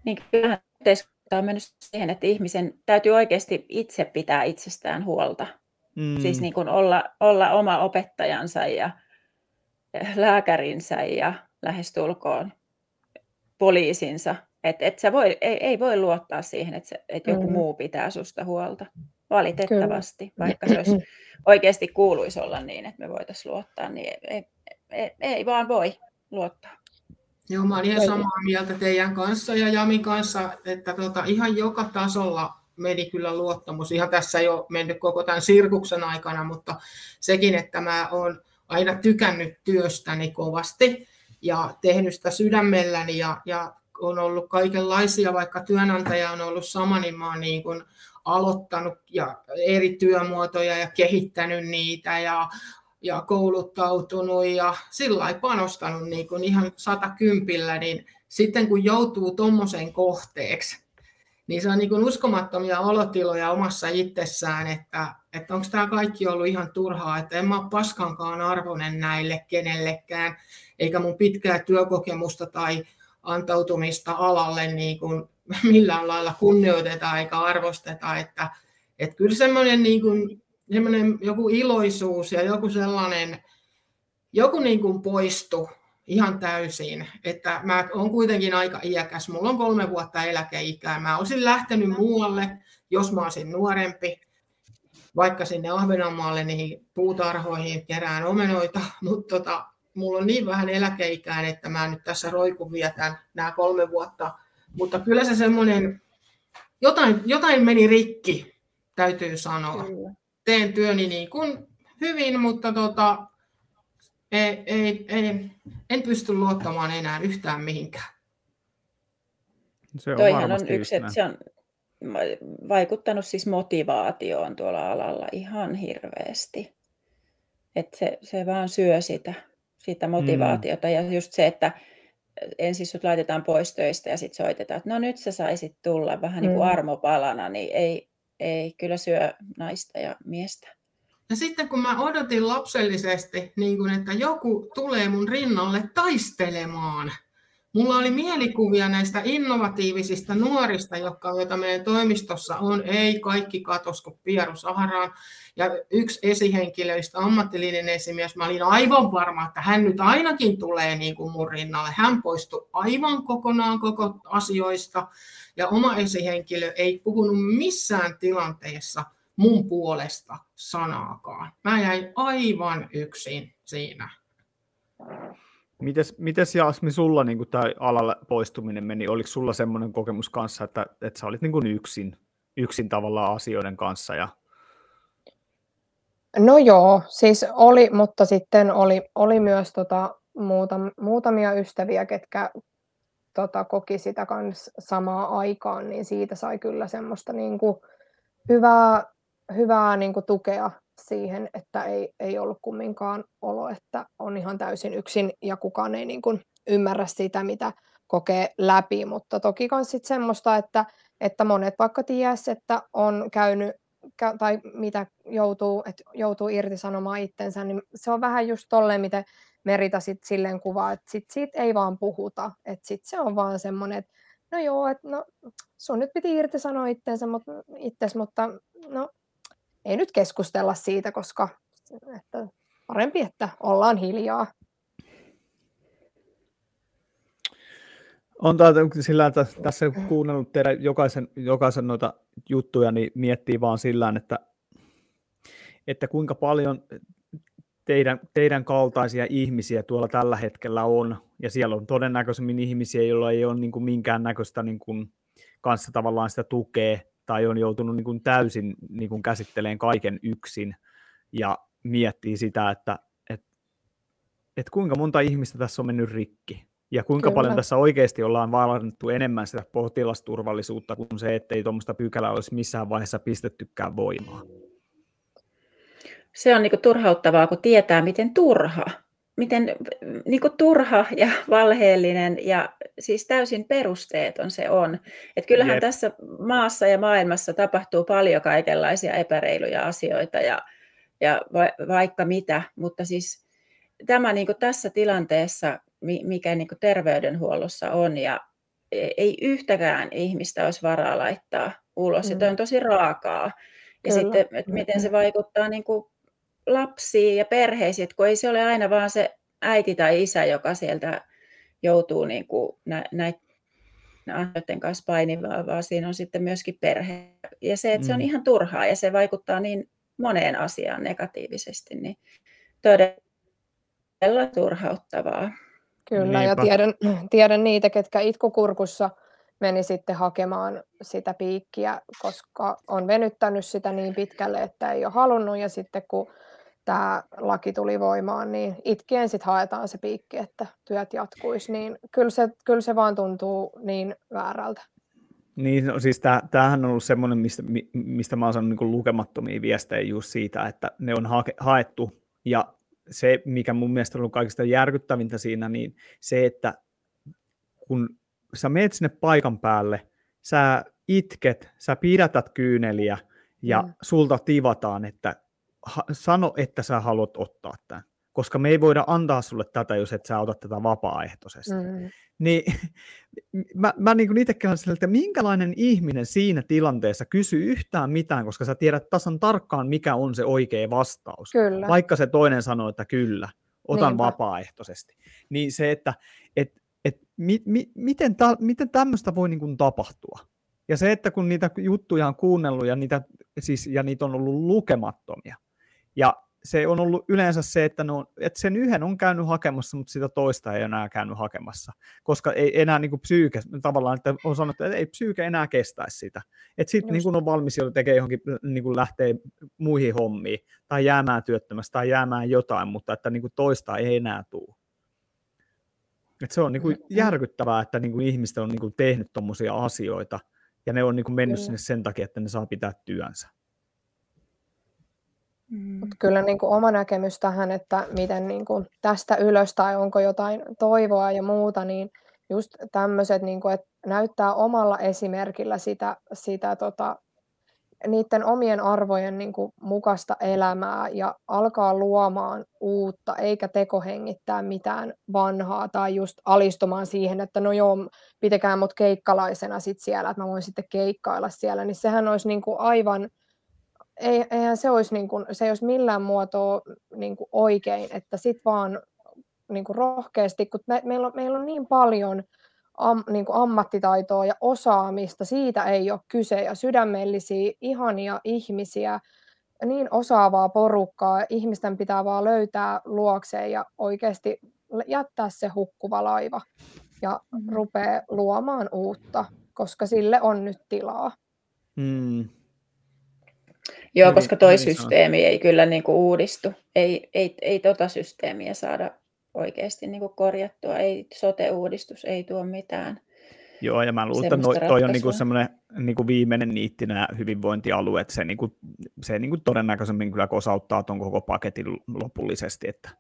Niin kyllähän yhteiskunta on mennyt siihen, että ihmisen täytyy oikeasti itse pitää itsestään huolta. Mm, Siis niin kuin olla, olla oma opettajansa ja lääkärinsä ja lähestulkoon poliisinsa. Et, et sä voi, ei, ei voi luottaa siihen, että, se, että joku Mm. muu pitää susta huolta. Valitettavasti, vaikka se olisi (clears throat) oikeasti kuuluisi olla niin, että me voitaisiin luottaa, niin ei, ei, ei vaan voi luottaa. Joo, mä olen ihan samaa mieltä teidän kanssa ja Jamin kanssa, että tota, ihan joka tasolla meni kyllä luottamus. Ihan tässä ei ole mennyt koko tämän sirkuksen aikana, mutta sekin, että mä oon aina tykännyt työstäni kovasti ja tehnyt sitä sydämelläni ja, ja on ollut kaikenlaisia, vaikka työnantaja on ollut sama, niin mä oon niin kuin aloittanut ja eri työmuotoja ja kehittänyt niitä ja ja kouluttautunut ja sillä panostanut niin kuin ihan satakympillä, niin sitten kun joutuu tuommoisen kohteeksi, niin se on niin kuin uskomattomia olotiloja omassa itsessään, että, että onko tämä kaikki ollut ihan turhaa, että en mä ole paskankaan arvoinen näille kenellekään, eikä mun pitkää työkokemusta tai antautumista alalle niin kuin (laughs) millään lailla kunnioiteta eikä arvosteta, että, että kyllä semmoinen niin kuin semmoinen joku iloisuus ja joku sellainen, joku niin kuin poistu ihan täysin, että mä oon kuitenkin aika iäkäs, mulla on kolme vuotta eläkeikää, mä olisin lähtenyt muualle, jos mä olisin nuorempi, vaikka sinne Ahvenanmaalle niihin puutarhoihin kerään omenoita, (laughs) mutta tota, mulla on niin vähän eläkeikää, että mä nyt tässä roikun vietän nämä kolme vuotta, mutta kyllä se semmoinen, jotain, jotain meni rikki, täytyy sanoa teen työni niin kuin hyvin, mutta tota, ei, ei, ei, en pysty luottamaan enää yhtään mihinkään. Se on Toihan on yksi, että se on vaikuttanut siis motivaatioon tuolla alalla ihan hirveästi. Että se, se vaan syö sitä, sitä motivaatiota. Mm. Ja just se, että ensin sut laitetaan pois töistä ja sitten soitetaan, että no nyt sä saisit tulla vähän mm. niin kuin mm. armopalana, niin ei, ei kyllä syö naista ja miestä. Ja sitten kun mä odotin lapsellisesti, niin kun, että joku tulee mun rinnalle taistelemaan, Mulla oli mielikuvia näistä innovatiivisista nuorista, jotka, joita meidän toimistossa on. Ei kaikki katosko Pieru Saharaan. Ja yksi esihenkilöistä, ammatillinen esimies, mä olin aivan varma, että hän nyt ainakin tulee niin kuin mun rinnalle. Hän poistui aivan kokonaan koko asioista. Ja oma esihenkilö ei puhunut missään tilanteessa mun puolesta sanaakaan. Mä jäin aivan yksin siinä. Mites, mites Jasmi, sulla niin tämä alalle poistuminen meni? Oliko sulla semmoinen kokemus kanssa, että, että sä olit niin kuin yksin, yksin tavallaan asioiden kanssa? Ja... No joo, siis oli, mutta sitten oli, oli myös tota, muutam, muutamia ystäviä, ketkä tota, koki sitä kans samaa aikaan, niin siitä sai kyllä semmoista niin kuin hyvää, hyvää niin kuin tukea siihen, että ei, ei ollut kumminkaan olo, että on ihan täysin yksin ja kukaan ei niin kuin ymmärrä sitä, mitä kokee läpi, mutta toki myös sit semmoista, että, että monet vaikka ties, että on käynyt tai mitä joutuu, että joutuu irtisanomaan itsensä, niin se on vähän just tolleen, miten Merita sit silleen kuvaa, että sit siitä ei vaan puhuta, että sit se on vaan semmoinen, että no joo, että no sun nyt piti irtisanoa itsensä, mutta, itses, mutta no ei nyt keskustella siitä, koska että parempi, että ollaan hiljaa. On täältä sillä, että tässä kuunnellut teidän jokaisen, jokaisen noita juttuja, niin miettii vaan sillä että, että kuinka paljon teidän, teidän kaltaisia ihmisiä tuolla tällä hetkellä on, ja siellä on todennäköisemmin ihmisiä, joilla ei ole niin kuin minkään näköistä niin kuin kanssa tavallaan sitä tukea, tai on joutunut niin kuin täysin niin kuin käsittelemään kaiken yksin ja miettii sitä, että et, et kuinka monta ihmistä tässä on mennyt rikki ja kuinka Kyllä. paljon tässä oikeasti ollaan vaarannettu enemmän sitä potilasturvallisuutta kuin se, ettei tuommoista pykälää olisi missään vaiheessa pistettykään voimaan. Se on niin turhauttavaa, kun tietää, miten turha miten niin kuin turha ja valheellinen ja siis täysin perusteeton se on. Et kyllähän Jep. tässä maassa ja maailmassa tapahtuu paljon kaikenlaisia epäreiluja asioita ja, ja va, vaikka mitä, mutta siis tämä niin kuin tässä tilanteessa, mikä niin kuin terveydenhuollossa on ja e, ei yhtäkään ihmistä olisi varaa laittaa ulos. Mm. Ja on tosi raakaa. Ja Kyllä. sitten, että miten se vaikuttaa niin kuin lapsiin ja perheisiin, kun ei se ole aina vaan se äiti tai isä, joka sieltä joutuu niin kuin nä- näiden asioiden kanssa painivaa, vaan siinä on sitten myöskin perhe. Ja se, että se on mm. ihan turhaa ja se vaikuttaa niin moneen asiaan negatiivisesti, niin todella turhauttavaa. Kyllä, Niinpä. ja tiedän, tiedän niitä, ketkä itkukurkussa meni sitten hakemaan sitä piikkiä, koska on venyttänyt sitä niin pitkälle, että ei ole halunnut, ja sitten kun tämä laki tuli voimaan, niin itkien sitten haetaan se piikki, että työt jatkuisi, niin kyllä se, kyllä se vaan tuntuu niin väärältä. Niin, no, siis tämähän on ollut semmoinen, mistä, mistä mä oon saanut niin lukemattomia viestejä just siitä, että ne on ha- haettu, ja se, mikä mun mielestä on ollut kaikista järkyttävintä siinä, niin se, että kun sä meet sinne paikan päälle, sä itket, sä pidätät kyyneliä, ja mm. sulta tivataan, että ha, sano, että sä haluat ottaa tämän, koska me ei voida antaa sulle tätä, jos et sä ota tätä vapaaehtoisesti. Mm. Niin mä, mä niin itsekin olen sillä, että minkälainen ihminen siinä tilanteessa kysyy yhtään mitään, koska sä tiedät tasan tarkkaan, mikä on se oikea vastaus. Kyllä. Vaikka se toinen sanoo, että kyllä, otan Niinpä. vapaaehtoisesti. Niin se, että et, et, mi, mi, miten, ta, miten tämmöistä voi niin kuin tapahtua? Ja se, että kun niitä juttuja on kuunnellut ja niitä, siis, ja niitä on ollut lukemattomia, ja se on ollut yleensä se, että, no, että sen yhden on käynyt hakemassa, mutta sitä toista ei enää käynyt hakemassa, koska ei enää niin kuin psyyke, tavallaan, että on sanottu, että ei psyyke enää kestäisi sitä. Että sitten niin on valmis jo tekee johonkin, niin kuin lähtee muihin hommiin, tai jäämään työttömästä, tai jäämään jotain, mutta että niin kuin toista ei enää tule. Et se on niin kuin järkyttävää, että niin kuin ihmiset on niin kuin tehnyt tuommoisia asioita, ja ne on niin kuin mennyt sinne sen takia, että ne saa pitää työnsä. Mm. Kyllä niin kuin oma näkemys tähän, että miten niin kuin tästä ylös tai onko jotain toivoa ja muuta, niin just tämmöiset, niin kuin, että näyttää omalla esimerkillä sitä, sitä tota, niiden omien arvojen niin kuin, mukaista elämää ja alkaa luomaan uutta, eikä tekohengittää mitään vanhaa tai just alistumaan siihen, että no joo, pitäkää mut keikkalaisena sit siellä, että mä voin sitten keikkailla siellä, niin sehän olisi niin kuin aivan, ei, eihän se olisi, niin kuin, se ei olisi millään muotoa niin kuin oikein, että sit vaan niin kuin rohkeasti, kun me, meillä, on, meillä on niin paljon am, niin kuin ammattitaitoa ja osaamista, siitä ei ole kyse, ja sydämellisiä, ihania ihmisiä, niin osaavaa porukkaa, ihmisten pitää vaan löytää luokseen ja oikeasti jättää se hukkuva laiva ja rupeaa luomaan uutta, koska sille on nyt tilaa. Mm. Joo, Hyvin- koska toi systeemi ei kyllä niin kuin uudistu. Ei, ei, ei tota systeemiä saada oikeasti niin kuin korjattua. Ei sote-uudistus ei tuo mitään. Joo, ja mä luulen, että noi, toi on niinku ratkaisua. semmoinen niinku viimeinen niitti nämä hyvinvointialueet. Se, niinku, se niinku todennäköisemmin kyllä kosauttaa tuon koko paketin lopullisesti. Että,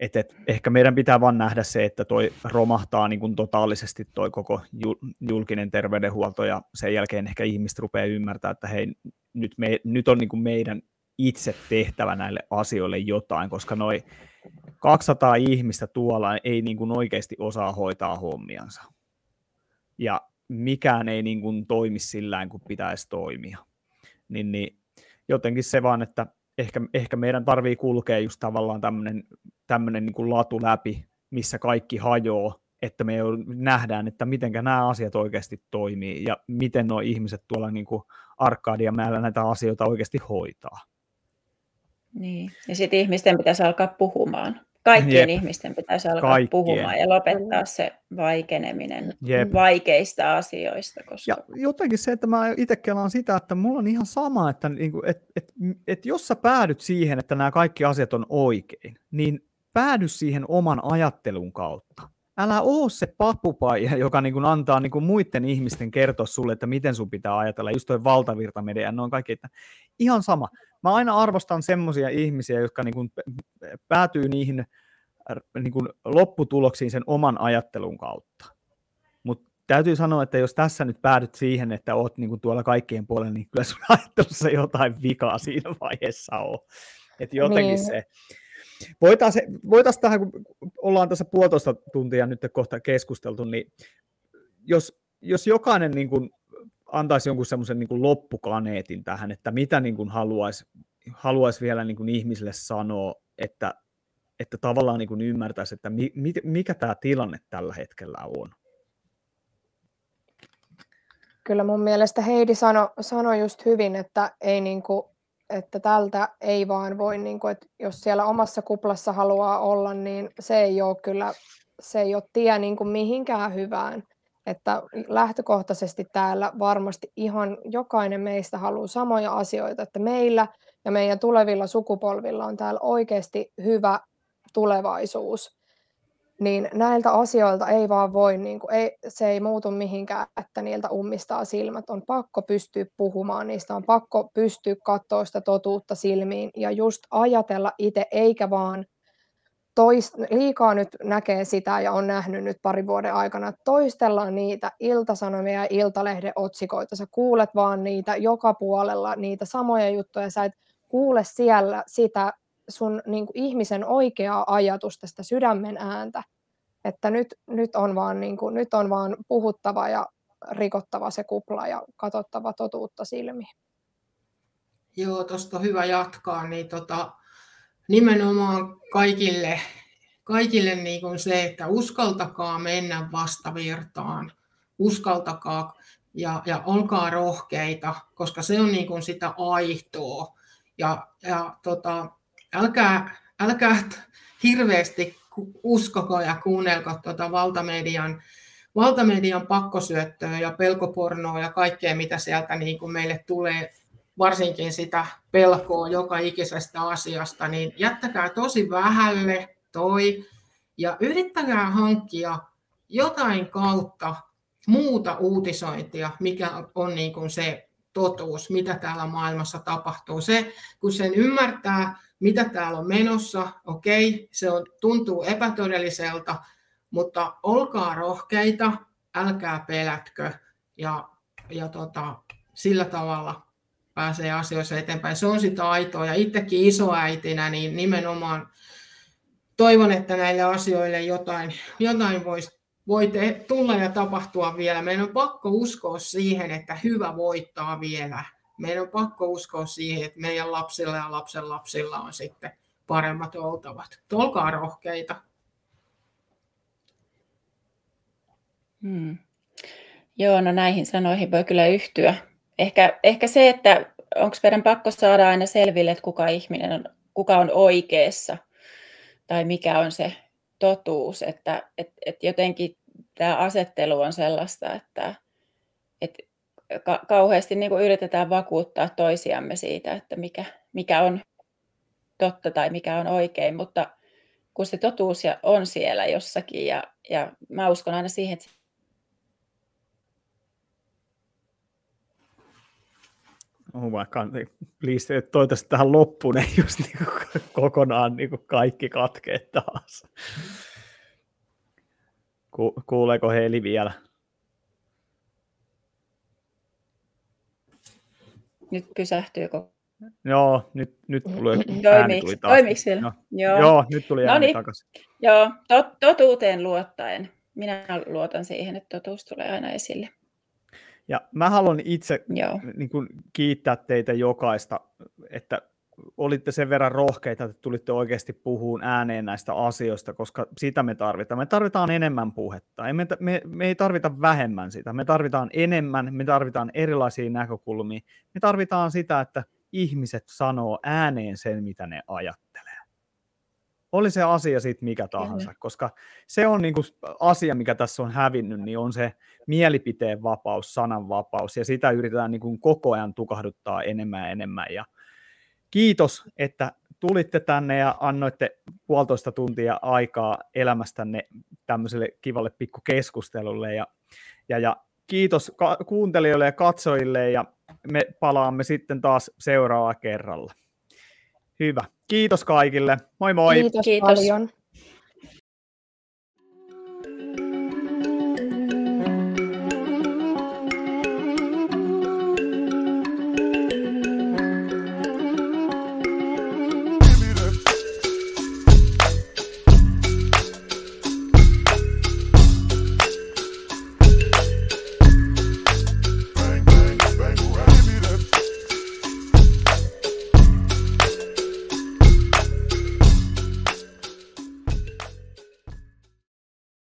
et, et, ehkä meidän pitää vaan nähdä se, että toi romahtaa niinku totaalisesti toi koko ju- julkinen terveydenhuolto, ja sen jälkeen ehkä ihmiset rupeaa ymmärtää, että hei, nyt, me, nyt on niinku meidän itse tehtävä näille asioille jotain, koska noi 200 ihmistä tuolla ei niinku oikeasti osaa hoitaa hommiansa ja mikään ei niin kuin toimi sillä kuin pitäisi toimia. Niin, niin jotenkin se vaan, että ehkä, ehkä meidän tarvii kulkea just tavallaan tämmöinen, niin latu läpi, missä kaikki hajoaa, että me nähdään, että miten nämä asiat oikeasti toimii ja miten nuo ihmiset tuolla niin kuin Arkadianmäellä näitä asioita oikeasti hoitaa. Niin. Ja sitten ihmisten pitäisi alkaa puhumaan. Kaikkien Jep. ihmisten pitäisi alkaa Kaikkien. puhumaan ja lopettaa se vaikeneminen Jep. vaikeista asioista. Koska... Ja jotenkin se, että mä itse kelaan sitä, että mulla on ihan sama, että niinku, et, et, et jos sä päädyt siihen, että nämä kaikki asiat on oikein, niin päädy siihen oman ajattelun kautta. Älä oo se papupaija, joka niin kuin antaa niin kuin muiden ihmisten kertoa sulle, että miten sun pitää ajatella. Just toi valtavirtamedia, ne on kaikki, että ihan sama. Mä aina arvostan semmoisia ihmisiä, jotka niin kuin päätyy niihin niin kuin lopputuloksiin sen oman ajattelun kautta. Mutta täytyy sanoa, että jos tässä nyt päädyt siihen, että oot niin kuin tuolla kaikkien puolella, niin kyllä sun (laughs) ajattelussa jotain vikaa siinä vaiheessa on. Että jotenkin Niin. se... Voitaisiin voitais tähän, kun ollaan tässä puolitoista tuntia nyt kohta keskusteltu, niin jos, jos jokainen niin kuin antaisi jonkun semmoisen niin kuin loppukaneetin tähän, että mitä niin kuin haluaisi, haluaisi vielä niin kuin ihmisille sanoa, että, että tavallaan niin kuin ymmärtäisi, että mi, mi, mikä tämä tilanne tällä hetkellä on. Kyllä mun mielestä Heidi sanoi sano just hyvin, että, ei niinku, että tältä ei vaan voi, niinku, että jos siellä omassa kuplassa haluaa olla, niin se ei ole kyllä se ei ole tie niinku mihinkään hyvään. Että lähtökohtaisesti täällä varmasti ihan jokainen meistä haluaa samoja asioita, että meillä ja meidän tulevilla sukupolvilla on täällä oikeasti hyvä tulevaisuus niin näiltä asioilta ei vaan voi, niin kuin, ei, se ei muutu mihinkään, että niiltä ummistaa silmät. On pakko pystyä puhumaan niistä, on pakko pystyä katsoa sitä totuutta silmiin ja just ajatella itse, eikä vaan toist, liikaa nyt näkee sitä ja on nähnyt nyt pari vuoden aikana, että toistellaan niitä iltasanomia ja iltalehden otsikoita. Sä kuulet vaan niitä joka puolella, niitä samoja juttuja. Sä et kuule siellä sitä sun niin kuin ihmisen oikeaa ajatusta, sitä sydämen ääntä, että nyt, nyt, on vaan, niin kuin, nyt on vaan puhuttava ja rikottava se kupla ja katsottava totuutta silmiin. Joo, tuosta hyvä jatkaa, niin tota, nimenomaan kaikille, kaikille niin kuin se, että uskaltakaa mennä vastavirtaan, uskaltakaa ja, ja olkaa rohkeita, koska se on niin kuin sitä aihtoa. Ja, ja tota, älkää, älkää hirveästi uskoko ja kuunnelko tuota valtamedian, valtamedian pakkosyöttöä ja pelkopornoa ja kaikkea, mitä sieltä niin kuin meille tulee, varsinkin sitä pelkoa joka ikisestä asiasta, niin jättäkää tosi vähälle toi ja yrittäkää hankkia jotain kautta muuta uutisointia, mikä on niin kuin se totuus, mitä täällä maailmassa tapahtuu. Se, kun sen ymmärtää, mitä täällä on menossa, okei, se on, tuntuu epätodelliselta, mutta olkaa rohkeita, älkää pelätkö ja, ja tota, sillä tavalla pääsee asioissa eteenpäin. Se on sitä aitoa ja itsekin isoäitinä niin nimenomaan toivon, että näille asioille jotain, jotain voisi voi te, tulla ja tapahtua vielä. Meidän on pakko uskoa siihen, että hyvä voittaa vielä. Meidän on pakko uskoa siihen, että meidän lapsilla ja lapsen lapsilla on sitten paremmat oltavat. Olkaa rohkeita. Hmm. Joo, no näihin sanoihin voi kyllä yhtyä. Ehkä, ehkä se, että onko meidän pakko saada aina selville, että kuka ihminen on, kuka on oikeassa tai mikä on se totuus, että et, et jotenkin tämä asettelu on sellaista, että et ka- kauheasti niin kuin yritetään vakuuttaa toisiamme siitä, että mikä, mikä on totta tai mikä on oikein, mutta kun se totuus on siellä jossakin ja, ja mä uskon aina siihen, että Oh, vaikka please, toivottavasti tähän loppuun ei just niin kuin (laughs) kokonaan niin kuin kaikki katkee taas. Ku, kuuleeko Heili vielä? Nyt pysähtyykö? Joo, nyt, nyt tuli (clears throat) ääni tuli taas. Toimiks? No. Joo. Joo, nyt tuli ääni takaisin. Joo, tot, totuuteen luottaen. Minä luotan siihen, että totuus tulee aina esille. Ja mä haluan itse niin kuin, kiittää teitä jokaista, että olitte sen verran rohkeita, että tulitte oikeasti puhuun ääneen näistä asioista, koska sitä me tarvitaan. Me tarvitaan enemmän puhetta. Me, me, me ei tarvita vähemmän sitä. Me tarvitaan enemmän, me tarvitaan erilaisia näkökulmia. Me tarvitaan sitä, että ihmiset sanoo ääneen sen, mitä ne ajattelee. Oli se asia sitten mikä tahansa, Kyllä. koska se on niinku asia, mikä tässä on hävinnyt, niin on se mielipiteen vapaus, sananvapaus, ja sitä yritetään niinku koko ajan tukahduttaa enemmän ja enemmän. Ja kiitos, että tulitte tänne ja annoitte puolitoista tuntia aikaa elämästänne tämmöiselle kivalle pikkukeskustelulle. Ja, ja, ja kiitos ka- kuuntelijoille ja katsojille ja me palaamme sitten taas seuraavalla kerralla. Hyvä. Kiitos kaikille. Moi moi. Kiitos, Kiitos. paljon.